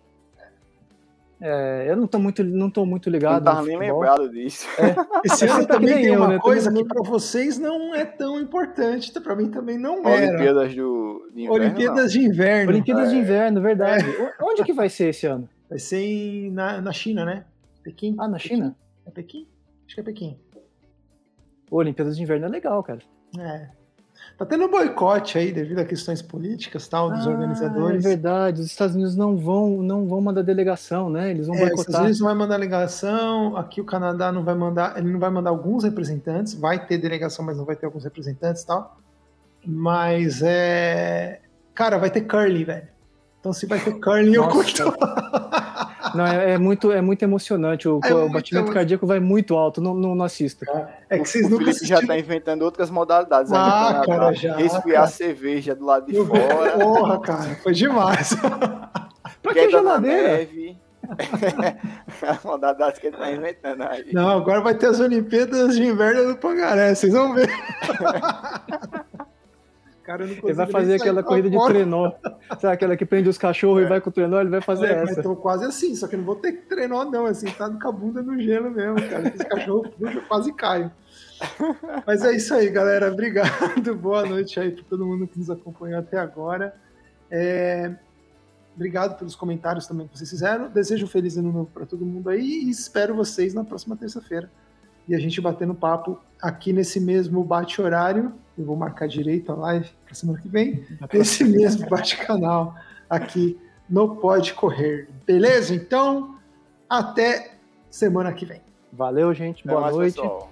É, eu não tô muito, não tô muito ligado. Não tava nem lembrado disso. É. Esse (laughs) ano também tem uma né? coisa que para vocês não é tão importante, para mim também não é. Olimpíadas do, de inverno. Olimpíadas de inverno. Olimpíadas é. de inverno, verdade. É. Onde que vai ser esse ano? Vai ser em, na, na China, né? Pequim. Ah, na Pequim. China? É Pequim? Acho que é Pequim. O Olimpíadas de inverno é legal, cara. É. Tá tendo boicote aí devido a questões políticas tal dos ah, organizadores. É verdade, os Estados Unidos não vão não vão mandar delegação, né? Eles vão é, boicotar. Os Estados Unidos não vai mandar delegação, aqui o Canadá não vai mandar, ele não vai mandar alguns representantes, vai ter delegação, mas não vai ter alguns representantes tal. Mas é, cara, vai ter curly, velho. Então se vai ter curly, eu curto. (laughs) Não, é, é, muito, é muito emocionante. O, é o batimento muito... cardíaco vai muito alto, não, não, não assisto. É, é que vocês o, nunca assistiram. já está inventando outras modalidades. Ah, cara, já. Resfriar cerveja do lado de eu fora. Porra, cara, foi demais. (laughs) pra que geladeira? (laughs) a modalidade que ele está inventando aí. Não, agora vai ter as Olimpíadas de Inverno do Pangaré, vocês vão ver. (laughs) Cara, ele vai fazer aquela corrida de trenó. Sabe aquela que prende os cachorros é. e vai com o trenó? Ele vai fazer é, essa. Então quase assim, só que não vou ter trenó, não. Assim, tá com a bunda no gelo mesmo, cara. Esse cachorro (laughs) eu quase caio. Mas é isso aí, galera. Obrigado. (laughs) Boa noite aí para todo mundo que nos acompanhou até agora. É... Obrigado pelos comentários também que vocês fizeram. Desejo um feliz ano novo para todo mundo aí e espero vocês na próxima terça-feira. E a gente batendo papo aqui nesse mesmo bate-horário eu vou marcar direito a live para semana que vem, nesse mesmo bate-canal aqui no Pode Correr. Beleza? Então, até semana que vem. Valeu, gente. Boa noite. Pessoal.